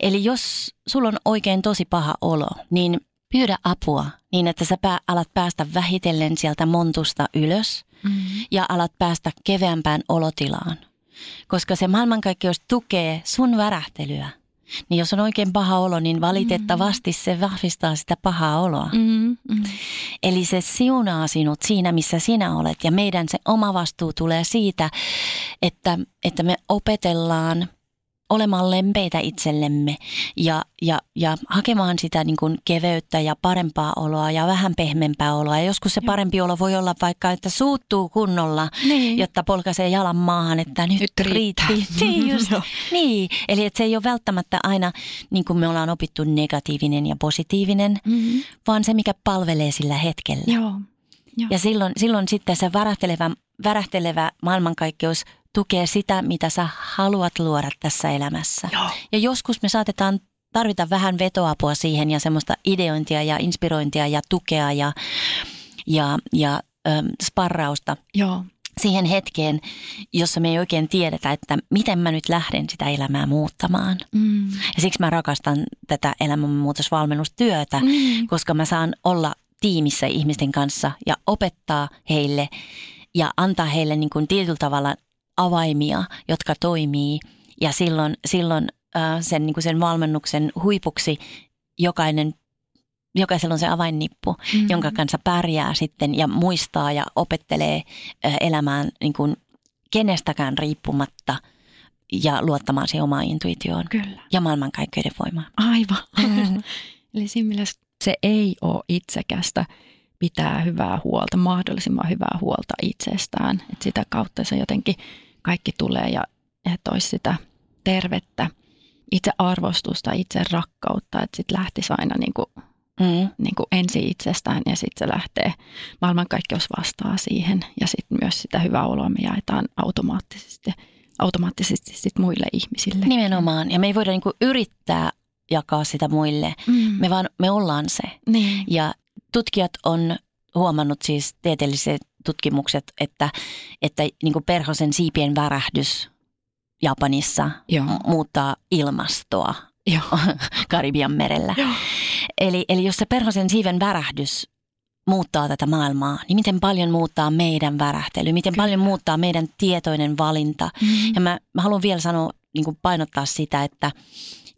Eli jos sulla on oikein tosi paha olo, niin pyydä apua niin, että sä pää, alat päästä vähitellen sieltä montusta ylös Mm. ja alat päästä keveämpään olotilaan. Koska se maailmankaikkeus tukee sun värähtelyä. Niin jos on oikein paha olo, niin valitettavasti se vahvistaa sitä pahaa oloa. Mm. Mm. Eli se siunaa sinut siinä, missä sinä olet. Ja meidän se oma vastuu tulee siitä, että, että me opetellaan olemaan lempeitä itsellemme ja, ja, ja hakemaan sitä niin kuin keveyttä ja parempaa oloa ja vähän pehmeämpää oloa. Ja joskus se parempi olo voi olla vaikka, että suuttuu kunnolla, Niin. jotta polkaisee jalan maahan, että nyt, Nyt riittää. riitti. Niin, just, Joo. niin, eli että se ei ole välttämättä aina, niin kuin me ollaan opittu, negatiivinen ja positiivinen, Mm. vaan se, mikä palvelee sillä hetkellä. Joo. Joo. Ja silloin, silloin sitten se värähtelevä, värähtelevä maailmankaikkeus tukee sitä, mitä sä haluat luoda tässä elämässä. Joo. Ja joskus me saatetaan tarvita vähän vetoapua siihen ja semmoista ideointia ja inspirointia ja tukea ja, ja, ja äm, sparrausta Joo. siihen hetkeen, jossa me ei oikein tiedetä, että miten mä nyt lähden sitä elämää muuttamaan. Mm. Ja siksi mä rakastan tätä elämänmuutosvalmennustyötä, Mm. koska mä saan olla tiimissä ihmisten kanssa ja opettaa heille ja antaa heille niin kuin tietyllä tavalla avaimia, jotka toimii. Ja silloin, silloin äh, sen, niin kuin sen valmennuksen huipuksi jokainen, jokaisella on se avainnippu, Mm. jonka kanssa pärjää sitten ja muistaa ja opettelee äh, elämään niin kuin kenestäkään riippumatta ja luottamaan siihen omaan intuitioon Kyllä. ja maailmankaikkeuden voimaan. Aivan. Eli siinä mielessä se ei ole itsekästä pitää hyvää huolta, mahdollisimman hyvää huolta itsestään. Että sitä kautta se jotenkin kaikki tulee ja että olisi sitä tervettä itse arvostusta, itse rakkautta, että sitten lähtisi aina niin kuin, Mm. niin kuin ensi itsestään ja sitten se lähtee, maailmankaikkeus vastaa siihen ja sitten myös sitä hyvää oloa me jaetaan automaattisesti, automaattisesti sit muille ihmisille. Nimenomaan. Ja me ei voida niinku yrittää jakaa sitä muille. Mm. Me vaan me ollaan se. niin. Ja tutkijat on huomannut siis tieteelliset tutkimukset, että, että niin kuin perhosen siipien värähdys Japanissa Joo. muuttaa ilmastoa Joo. Karibian merellä. Joo. Eli, eli jos se perhosen siiven värähdys muuttaa tätä maailmaa, niin miten paljon muuttaa meidän värähtely, miten Kyllä. paljon muuttaa meidän tietoinen valinta. Mm. Ja mä, mä haluan vielä sanoa, niin kuin painottaa sitä, että,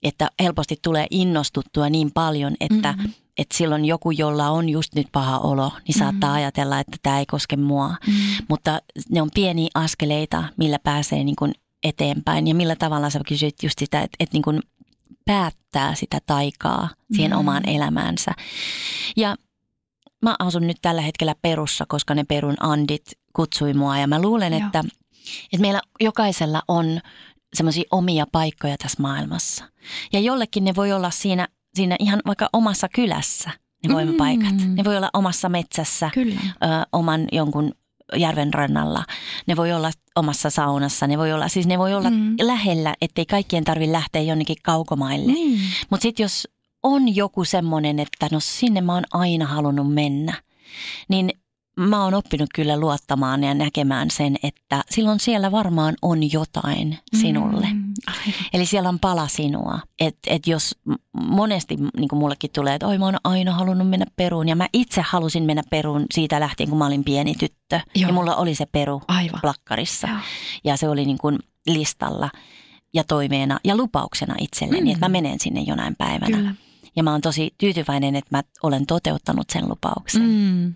että helposti tulee innostuttua niin paljon, että, Mm. että silloin joku, jolla on just nyt paha olo, niin saattaa Mm. ajatella, että tämä ei koske mua. Mm. Mutta ne on pieniä askeleita, millä pääsee niin kuin eteenpäin ja millä tavalla sä kysyit just sitä, että, että niin kuin päättää sitä taikaa siihen Mm. omaan elämäänsä. Ja mä asun nyt tällä hetkellä Perussa, koska ne Perun andit kutsui mua ja mä luulen, Joo. että, että meillä jokaisella on semmoisia omia paikkoja tässä maailmassa. Ja jollekin ne voi olla siinä, siinä ihan vaikka omassa kylässä ne voimapaikat. Mm. Ne voi olla omassa metsässä, Kyllä. ö, oman jonkun järven rannalla. Ne voi olla omassa saunassa, ne voi olla, siis ne voi olla Mm. lähellä, ettei kaikkien tarvitse lähteä jonnekin kaukomaille. Niin. Mutta sitten jos on joku semmoinen, että no sinne mä oon aina halunnut mennä, niin mä oon oppinut kyllä luottamaan ja näkemään sen, että silloin siellä varmaan on jotain sinulle. Mm. Eli siellä on pala sinua. Että et jos monesti niin kuin mullekin tulee, että oi mä oon aina halunnut mennä Peruun. Ja mä itse halusin mennä Peruun siitä lähtien, kun mä olin pieni tyttö. Joo. Ja mulla oli se Peru Aivan. plakkarissa. Joo. Ja se oli niin kuin listalla ja toimeena ja lupauksena itselleni, Mm. että mä menen sinne jonain päivänä. Kyllä. Ja mä oon tosi tyytyväinen, että mä olen toteuttanut sen lupauksen. Mm.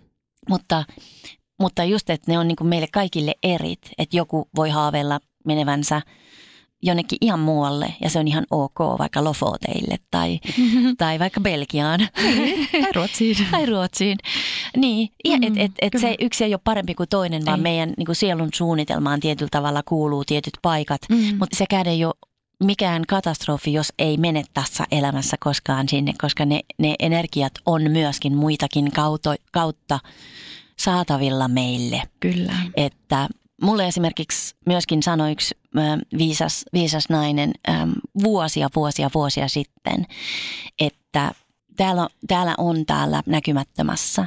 Mutta, mutta just, että ne on niin kuin meille kaikille erit, että joku voi haaveilla menevänsä jonnekin ihan muualle ja se on ihan ok, vaikka Lofoteille tai, tai vaikka Belgiaan Tai Ruotsiin. tai Ruotsiin. Niin, mm, et, et, et se yksi ei ole parempi kuin toinen, vaan Ei. meidän niin kuin sielun suunnitelmaan tietyllä tavalla kuuluu tietyt paikat. Mm. Mutta sekään ei ole mikään katastrofi, jos ei mene tässä elämässä koskaan sinne, koska ne, ne energiat on myöskin muitakin kautta, kautta saatavilla meille. Kyllä. Että mulle esimerkiksi myöskin sanoi yksi viisas, viisas nainen vuosia, vuosia, vuosia sitten, että täällä, täällä on täällä näkymättömässä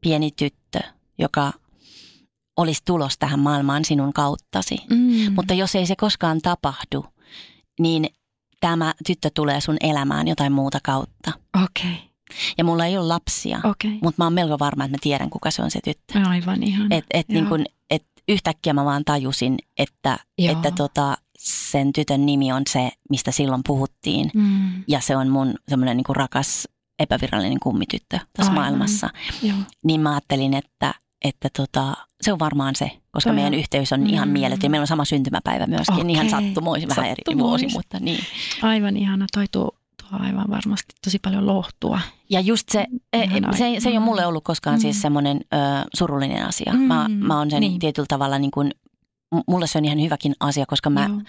pieni tyttö, joka olisi tulos tähän maailmaan sinun kauttasi. Mm. Mutta jos ei se koskaan tapahdu, niin tämä tyttö tulee sun elämään jotain muuta kautta. Okei. Ja mulla ei ole lapsia, Okei. mutta mä oon melko varma, että mä tiedän, kuka se on se tyttö. Aivan ihan. Et, et niin kun, et yhtäkkiä mä vaan tajusin, että, Joo. että tota, sen tytön nimi on se, mistä silloin puhuttiin. Mm. Ja se on mun semmoinen niin rakas epävirallinen kummityttö tässä Aivan. maailmassa. Joo. Niin mä ajattelin, että, että tota, se on varmaan se, koska Toi meidän on- yhteys on ihan Mm. mieletön. Ja meillä on sama syntymäpäivä myöskin, Okei. ihan sattumoisin, vähän eri vuosi, mutta niin. Aivan ihana. Toi tuo, tuo aivan varmasti tosi paljon lohtua. Ja just se, e- Ihanaa. se, se ei ole mulle ollut koskaan Mm. siis semmoinen ö, surullinen asia. Mm. Mä, mä oon sen Niin. tietyllä tavalla niin kuin, mulle se on ihan hyväkin asia, koska mä Joo.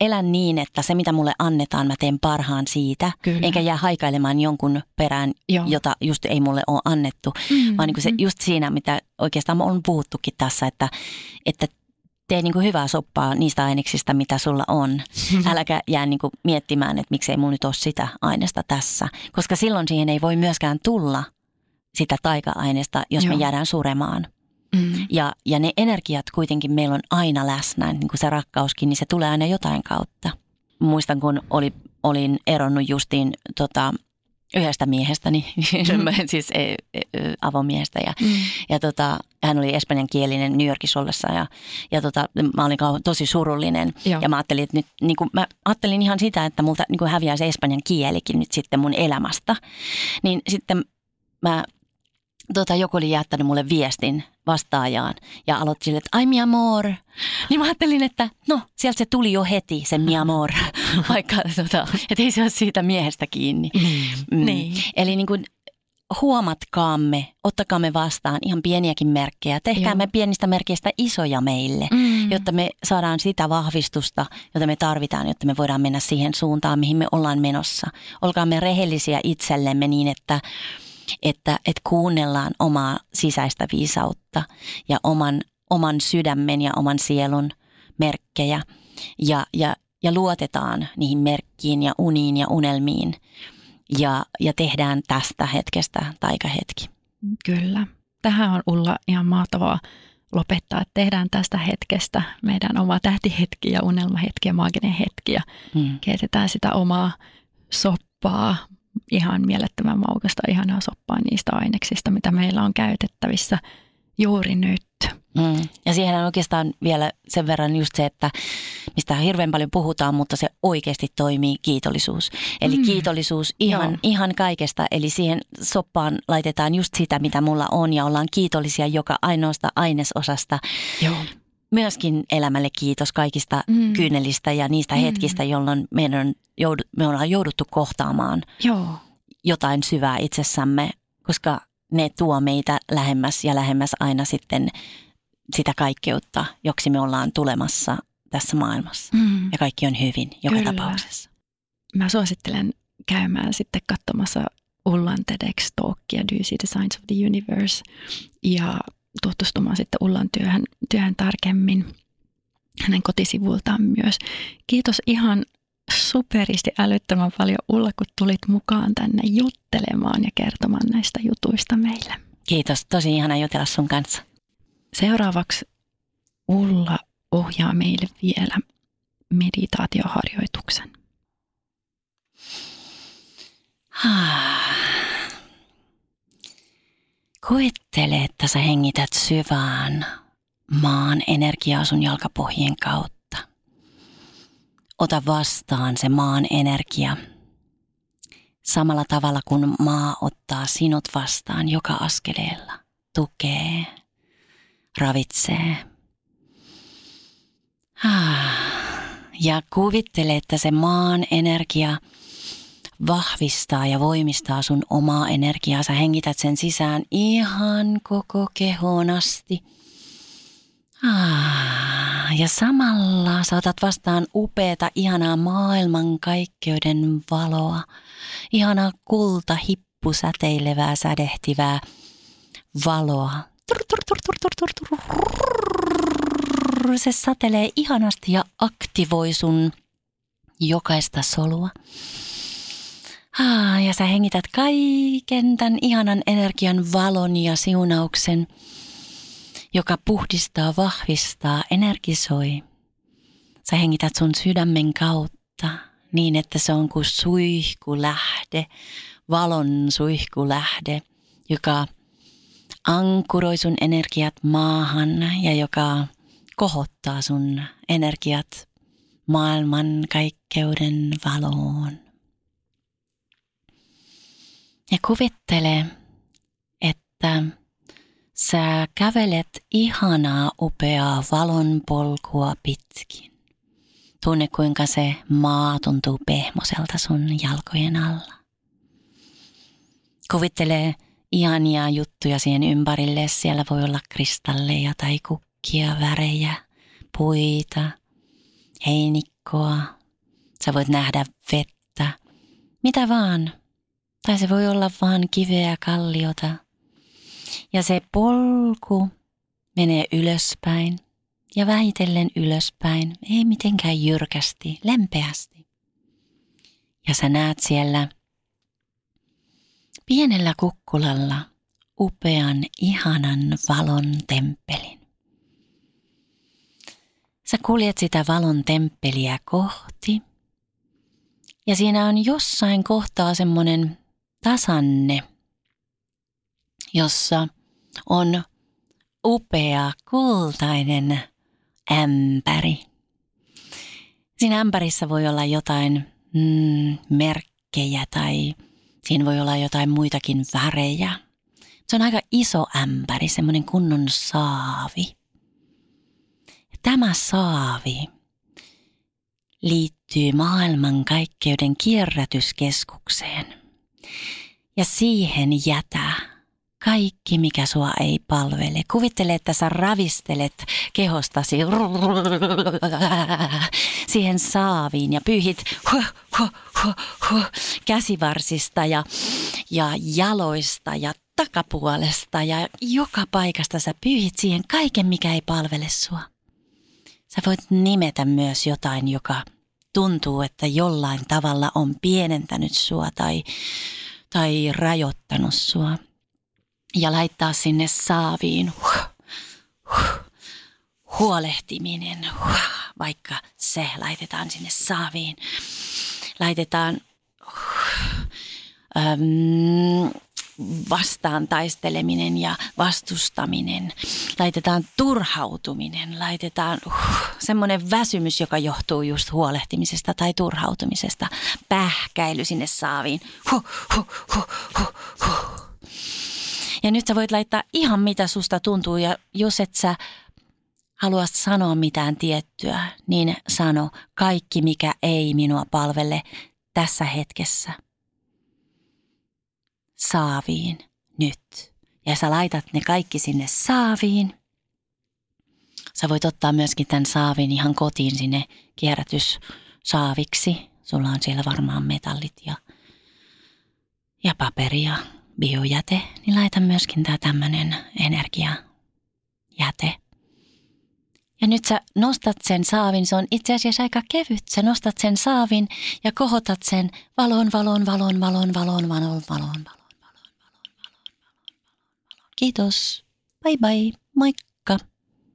elän niin, että se mitä mulle annetaan, mä teen parhaan siitä. Kyllä. Enkä jää haikailemaan jonkun perään, Joo. jota just ei mulle ole annettu. Mm. Vaan niin kuin se, just siinä, mitä oikeastaan on puhuttukin tässä, että, että tee niin kuin hyvää soppaa niistä aineksista, mitä sulla on. Äläkä jää niin kuin miettimään, että miksei mulla nyt ole sitä aineesta tässä. Koska silloin siihen ei voi myöskään tulla sitä taika-aineesta, jos Joo. me jäädään suremaan. Mm. Ja, ja ne energiat kuitenkin meillä on aina läsnä, niin kuin se rakkauskin, niin se tulee aina jotain kautta. Muistan, kun oli, olin eronnut justiin tota, yhdestä miehestäni, siis e, e, avomiehestä. Ja, Mm. ja tota, hän oli espanjankielinen New Yorkissa ollessa ja, ja tota, mä olin kau- tosi surullinen. Joo. Ja mä ajattelin, että nyt, niin kuin, mä ajattelin ihan sitä, että multa niin kuin häviää se espanjan kielikin nyt sitten mun elämästä. Niin sitten mä, tota, joku oli jättänyt mulle viestin vastaajaan ja aloitti sille, että ai mi amor. Niin mä ajattelin, että no sieltä se tuli jo heti se mi amor, vaikka tota, että ei se ole siitä miehestä kiinni. Niin. Mm. Niin. Eli niin kuin, huomatkaamme, ottakaamme vastaan ihan pieniäkin merkkejä. Tehkäämme Joo. pienistä merkeistä isoja meille, Mm. jotta me saadaan sitä vahvistusta, jota me tarvitaan, jotta me voidaan mennä siihen suuntaan, mihin me ollaan menossa. Olkaamme rehellisiä itsellemme niin, että, että, että kuunnellaan omaa sisäistä viisautta ja oman, oman sydämen ja oman sielun merkkejä ja, ja, ja luotetaan niihin merkkiin ja uniin ja unelmiin ja, ja tehdään tästä hetkestä taikahetki. Kyllä. Tähän on Ulla ihan mahtavaa lopettaa, että tehdään tästä hetkestä meidän oma tähtihetki ja unelmahetki ja maaginen hetki ja Mm. keitetään sitä omaa soppaa, ihan mielettömän maukasta, ihanaa soppaa niistä aineksista, mitä meillä on käytettävissä juuri nyt. Mm. Ja siihen on oikeastaan vielä sen verran just se, että mistä hirveän paljon puhutaan, mutta se oikeasti toimii kiitollisuus. Eli Mm. kiitollisuus ihan, Joo. ihan kaikesta. Eli siihen soppaan laitetaan just sitä, mitä mulla on ja ollaan kiitollisia joka ainoasta ainesosasta. Joo. Myöskin elämälle kiitos kaikista Mm. kyynelistä ja niistä Mm. hetkistä, jolloin meidän on joudu, me ollaan jouduttu kohtaamaan Joo. jotain syvää itsessämme, koska ne tuo meitä lähemmäs ja lähemmäs aina sitten sitä kaikkeutta, joksi me ollaan tulemassa tässä maailmassa. Mm. Ja kaikki on hyvin joka Kyllä. tapauksessa. Mä suosittelen käymään sitten katsomassa Ullan TEDx Talkia Do You See the Signs of the Universe ja tutustumaan sitten Ullan työhön, työhön tarkemmin hänen kotisivultaan myös. Kiitos ihan superisti älyttömän paljon Ulla, kun tulit mukaan tänne juttelemaan ja kertomaan näistä jutuista meille. Kiitos, tosi ihana jutella sun kanssa. Seuraavaksi Ulla ohjaa meille vielä meditaatioharjoituksen. Kuvittele, että sä hengität syvään maan energiaa sun jalkapohjien kautta. Ota vastaan se maan energia samalla tavalla kuin maa ottaa sinut vastaan joka askeleella. Tukee, ravitsee. Ah. Ja kuvittele, että se maan energia vahvistaa ja voimistaa sun omaa energiaa. Sä hengität sen sisään ihan koko kehoon asti. Ah, ja samalla sä otat vastaan upeata, ihanaa maailmankaikkeuden valoa. Ihanaa kulta, hippu, säteilevää, sädehtivää valoa. Se satelee ihanasti ja aktivoi sun jokaista solua. Ja sä hengität kaiken tämän ihanan energian valon ja siunauksen, joka puhdistaa, vahvistaa, energisoi. Sä hengität sun sydämen kautta niin, että se on kuin suihkulähde, valon suihkulähde, joka ankuroi sun energiat maahan ja joka kohottaa sun energiat maailman kaikkeuden valoon. Ja kuvittele, että sä kävelet ihanaa upeaa valon polkua pitkin. Tunne kuinka se maa tuntuu pehmoselta sun jalkojen alla. Kuvittele ihania juttuja siihen ympärille. Siellä voi olla kristalleja tai kukkia, värejä, puita, heinikkoa. Sä voit nähdä vettä, mitä vaan. Tai se voi olla vaan kiveä kalliota. Ja se polku menee ylöspäin ja vähitellen ylöspäin, ei mitenkään jyrkästi, lempeästi. Ja sä näet siellä pienellä kukkulalla upean, ihanan valon temppelin. Sä kuljet sitä valon temppeliä kohti ja siinä on jossain kohtaa semmoinen tasanne, jossa on upea kultainen ämpäri. Siinä ämpärissä voi olla jotain mm, merkkejä tai siinä voi olla jotain muitakin värejä. Se on aika iso ämpäri, semmoinen kunnon saavi. Tämä saavi liittyy maailmankaikkeuden kierrätyskeskukseen. Ja siihen jätä kaikki, mikä sua ei palvele. Kuvittele, että sä ravistelet kehostasi siihen saaviin ja pyyhit käsivarsista ja, ja jaloista ja takapuolesta ja joka paikasta sä pyyhit siihen kaiken, mikä ei palvele sua. Sä voit nimetä myös jotain, joka tuntuu, että jollain tavalla on pienentänyt sua tai, tai rajoittanut sua. Ja laittaa sinne saaviin huolehtiminen, vaikka se laitetaan sinne saaviin. Laitetaan vastaan taisteleminen ja vastustaminen, laitetaan turhautuminen, laitetaan uh, semmoinen väsymys, joka johtuu just huolehtimisesta tai turhautumisesta, pähkäily sinne saaviin. Huh, huh, huh, huh, huh. Ja nyt sä voit laittaa ihan mitä susta tuntuu ja jos et sä halua sanoa mitään tiettyä, niin sano kaikki mikä ei minua palvele tässä hetkessä – saaviin nyt. Ja sä laitat ne kaikki sinne saaviin. Sä voit ottaa myöskin tämän saavin ihan kotiin sinne kierrätyssaaviksi. Sulla on siellä varmaan metallit ja, ja paperi ja biojäte. Niin laita myöskin tämä tämmöinen energiajäte. Ja nyt sä nostat sen saavin, se on itse asiassa aika kevyt. Sä nostat sen saavin ja kohotat sen valon, valon, valon, valon, valon, valon, valon, valon. Kiitos. Bye bye. Moikka.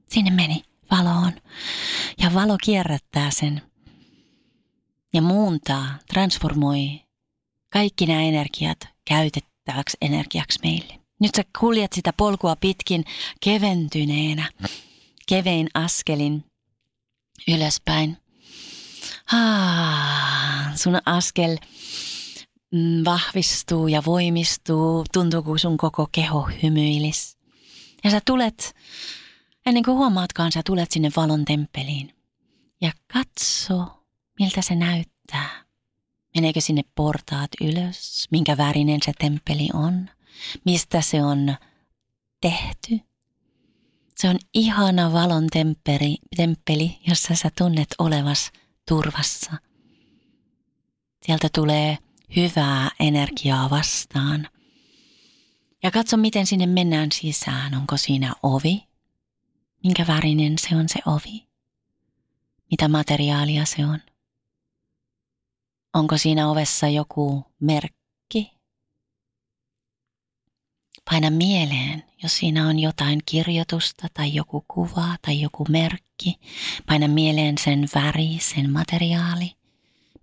Sinne meni valoon. Ja valo kierrättää sen. Ja muuntaa, transformoi kaikki nämä energiat käytettäväksi energiaksi meille. Nyt sä kuljet sitä polkua pitkin keventyneenä, kevein askelin ylöspäin. Ah, sun askel vahvistuu ja voimistuu, tuntuu kuin sun koko keho hymyilis. Ja sä tulet, ennen kuin huomaatkaan, sä tulet sinne valon temppeliin. Ja katso, miltä se näyttää. Meneekö sinne portaat ylös? Minkä värinen se temppeli on? Mistä se on tehty? Se on ihana valon temppeli, temppeli jossa sä tunnet olevas turvassa. Sieltä tulee hyvää energiaa vastaan. Ja katso, miten sinne mennään sisään. Onko siinä ovi? Minkä värinen se on se ovi? Mitä materiaalia se on? Onko siinä ovessa joku merkki? Paina mieleen, jos siinä on jotain kirjoitusta tai joku kuva tai joku merkki. Paina mieleen sen väri, sen materiaali.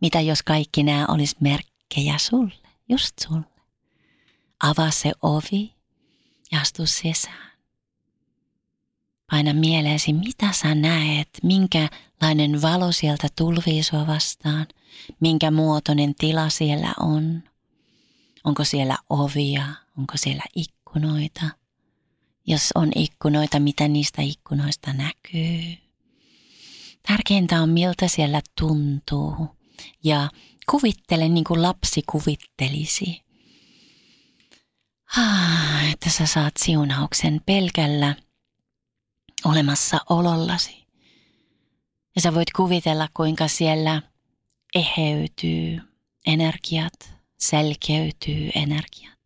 Mitä jos kaikki nämä olisi merkki? Merkkejä sulle, just sulle. Avaa se ovi ja astu sisään. Paina mieleesi, mitä sä näet, minkälainen valo sieltä tulvii sua vastaan, minkä muotoinen tila siellä on. Onko siellä ovia, onko siellä ikkunoita. Jos on ikkunoita, mitä niistä ikkunoista näkyy. Tärkeintä on, miltä siellä tuntuu ja Kuvittele niin kuin lapsi kuvittelisi. Ah, että sä saat siunauksen pelkällä olemassa olollasi. Ja sä voit kuvitella, kuinka siellä eheytyy energiat, selkeytyy energiat.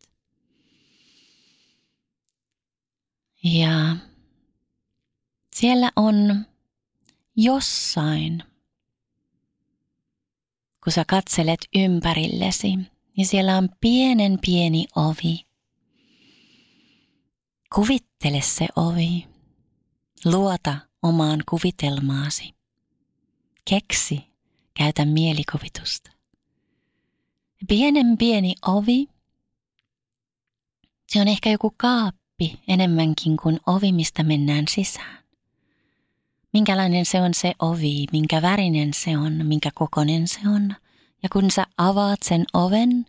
Ja siellä on jossain kun sä katselet ympärillesi, niin siellä on pienen pieni ovi. Kuvittele se ovi. Luota omaan kuvitelmaasi. Keksi, käytä mielikuvitusta. Pienen pieni ovi. Se on ehkä joku kaappi enemmänkin kuin ovi, mistä mennään sisään minkälainen se on se ovi, minkä värinen se on, minkä kokonen se on. Ja kun sä avaat sen oven,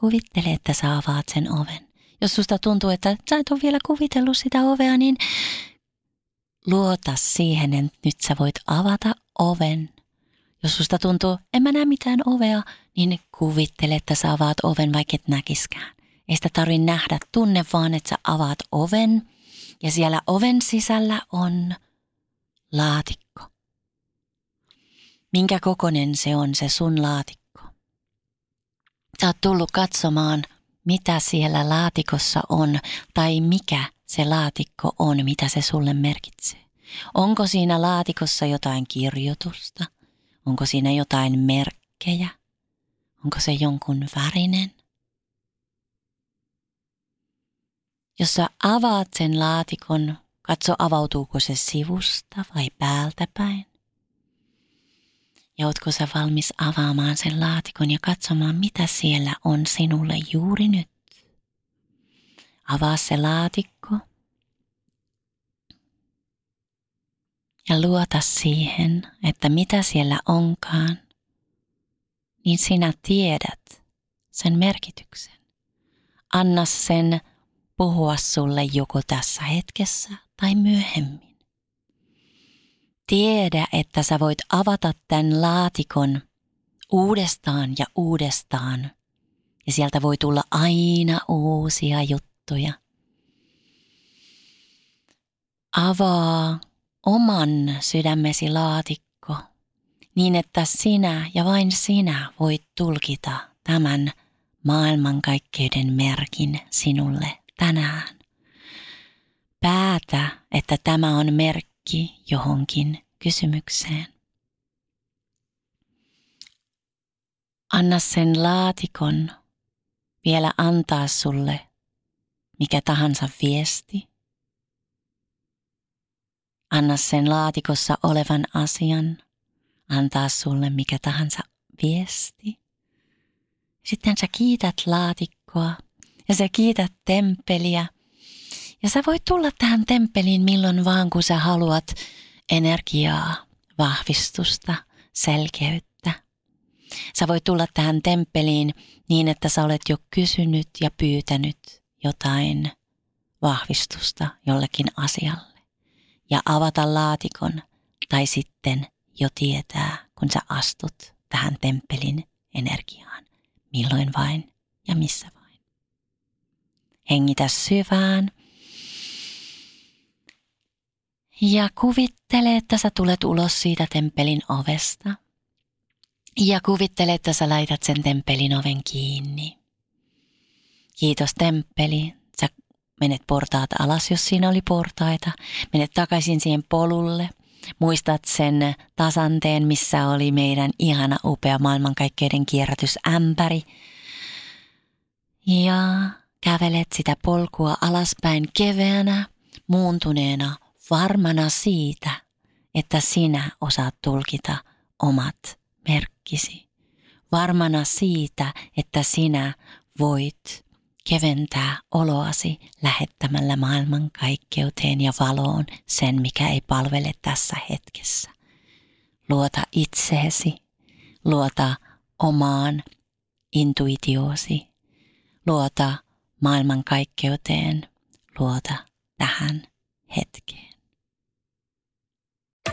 kuvittele, että sä avaat sen oven. Jos susta tuntuu, että sä et ole vielä kuvitellut sitä ovea, niin luota siihen, että nyt sä voit avata oven. Jos susta tuntuu, en mä näe mitään ovea, niin kuvittele, että sä avaat oven, vaikka et näkiskään. Ei sitä tarvi nähdä. Tunne vaan, että sä avaat oven ja siellä oven sisällä on laatikko. Minkä kokonen se on se sun laatikko? Sä oot tullut katsomaan, mitä siellä laatikossa on tai mikä se laatikko on, mitä se sulle merkitsee. Onko siinä laatikossa jotain kirjoitusta? Onko siinä jotain merkkejä? Onko se jonkun värinen? Jos sä avaat sen laatikon, katso avautuuko se sivusta vai päältä päin. Ja ootko sä valmis avaamaan sen laatikon ja katsomaan, mitä siellä on sinulle juuri nyt? Avaa se laatikko ja luota siihen, että mitä siellä onkaan, niin sinä tiedät sen merkityksen. Anna sen puhua sulle joko tässä hetkessä tai myöhemmin. Tiedä, että sä voit avata tämän laatikon uudestaan ja uudestaan, ja sieltä voi tulla aina uusia juttuja. Avaa oman sydämesi laatikko niin, että sinä ja vain sinä voit tulkita tämän maailmankaikkeuden merkin sinulle tänään. Päätä, että tämä on merkki johonkin kysymykseen. Anna sen laatikon vielä antaa sulle mikä tahansa viesti. Anna sen laatikossa olevan asian antaa sulle mikä tahansa viesti. Sitten sä kiität laatikkoa ja sä kiität temppeliä. Ja sä voit tulla tähän temppeliin milloin vaan, kun sä haluat energiaa, vahvistusta, selkeyttä. Sä voit tulla tähän temppeliin niin, että sä olet jo kysynyt ja pyytänyt jotain vahvistusta jollekin asialle. Ja avata laatikon tai sitten jo tietää, kun sä astut tähän temppelin energiaan, milloin vain ja missä vain. Hengitä syvään. Ja kuvittele, että sä tulet ulos siitä temppelin ovesta. Ja kuvittele, että sä laitat sen temppelin oven kiinni. Kiitos temppeli. Sä menet portaat alas, jos siinä oli portaita. Menet takaisin siihen polulle. Muistat sen tasanteen, missä oli meidän ihana upea maailmankaikkeuden kierrätysämpäri. Ja Kävelet sitä polkua alaspäin keveänä, muuntuneena, varmana siitä, että sinä osaat tulkita omat merkkisi. Varmana siitä, että sinä voit keventää oloasi lähettämällä maailmankaikkeuteen ja valoon sen, mikä ei palvele tässä hetkessä. Luota itseesi, luota omaan intuitioosi, luota maailmankaikkeuteen luota tähän hetkeen.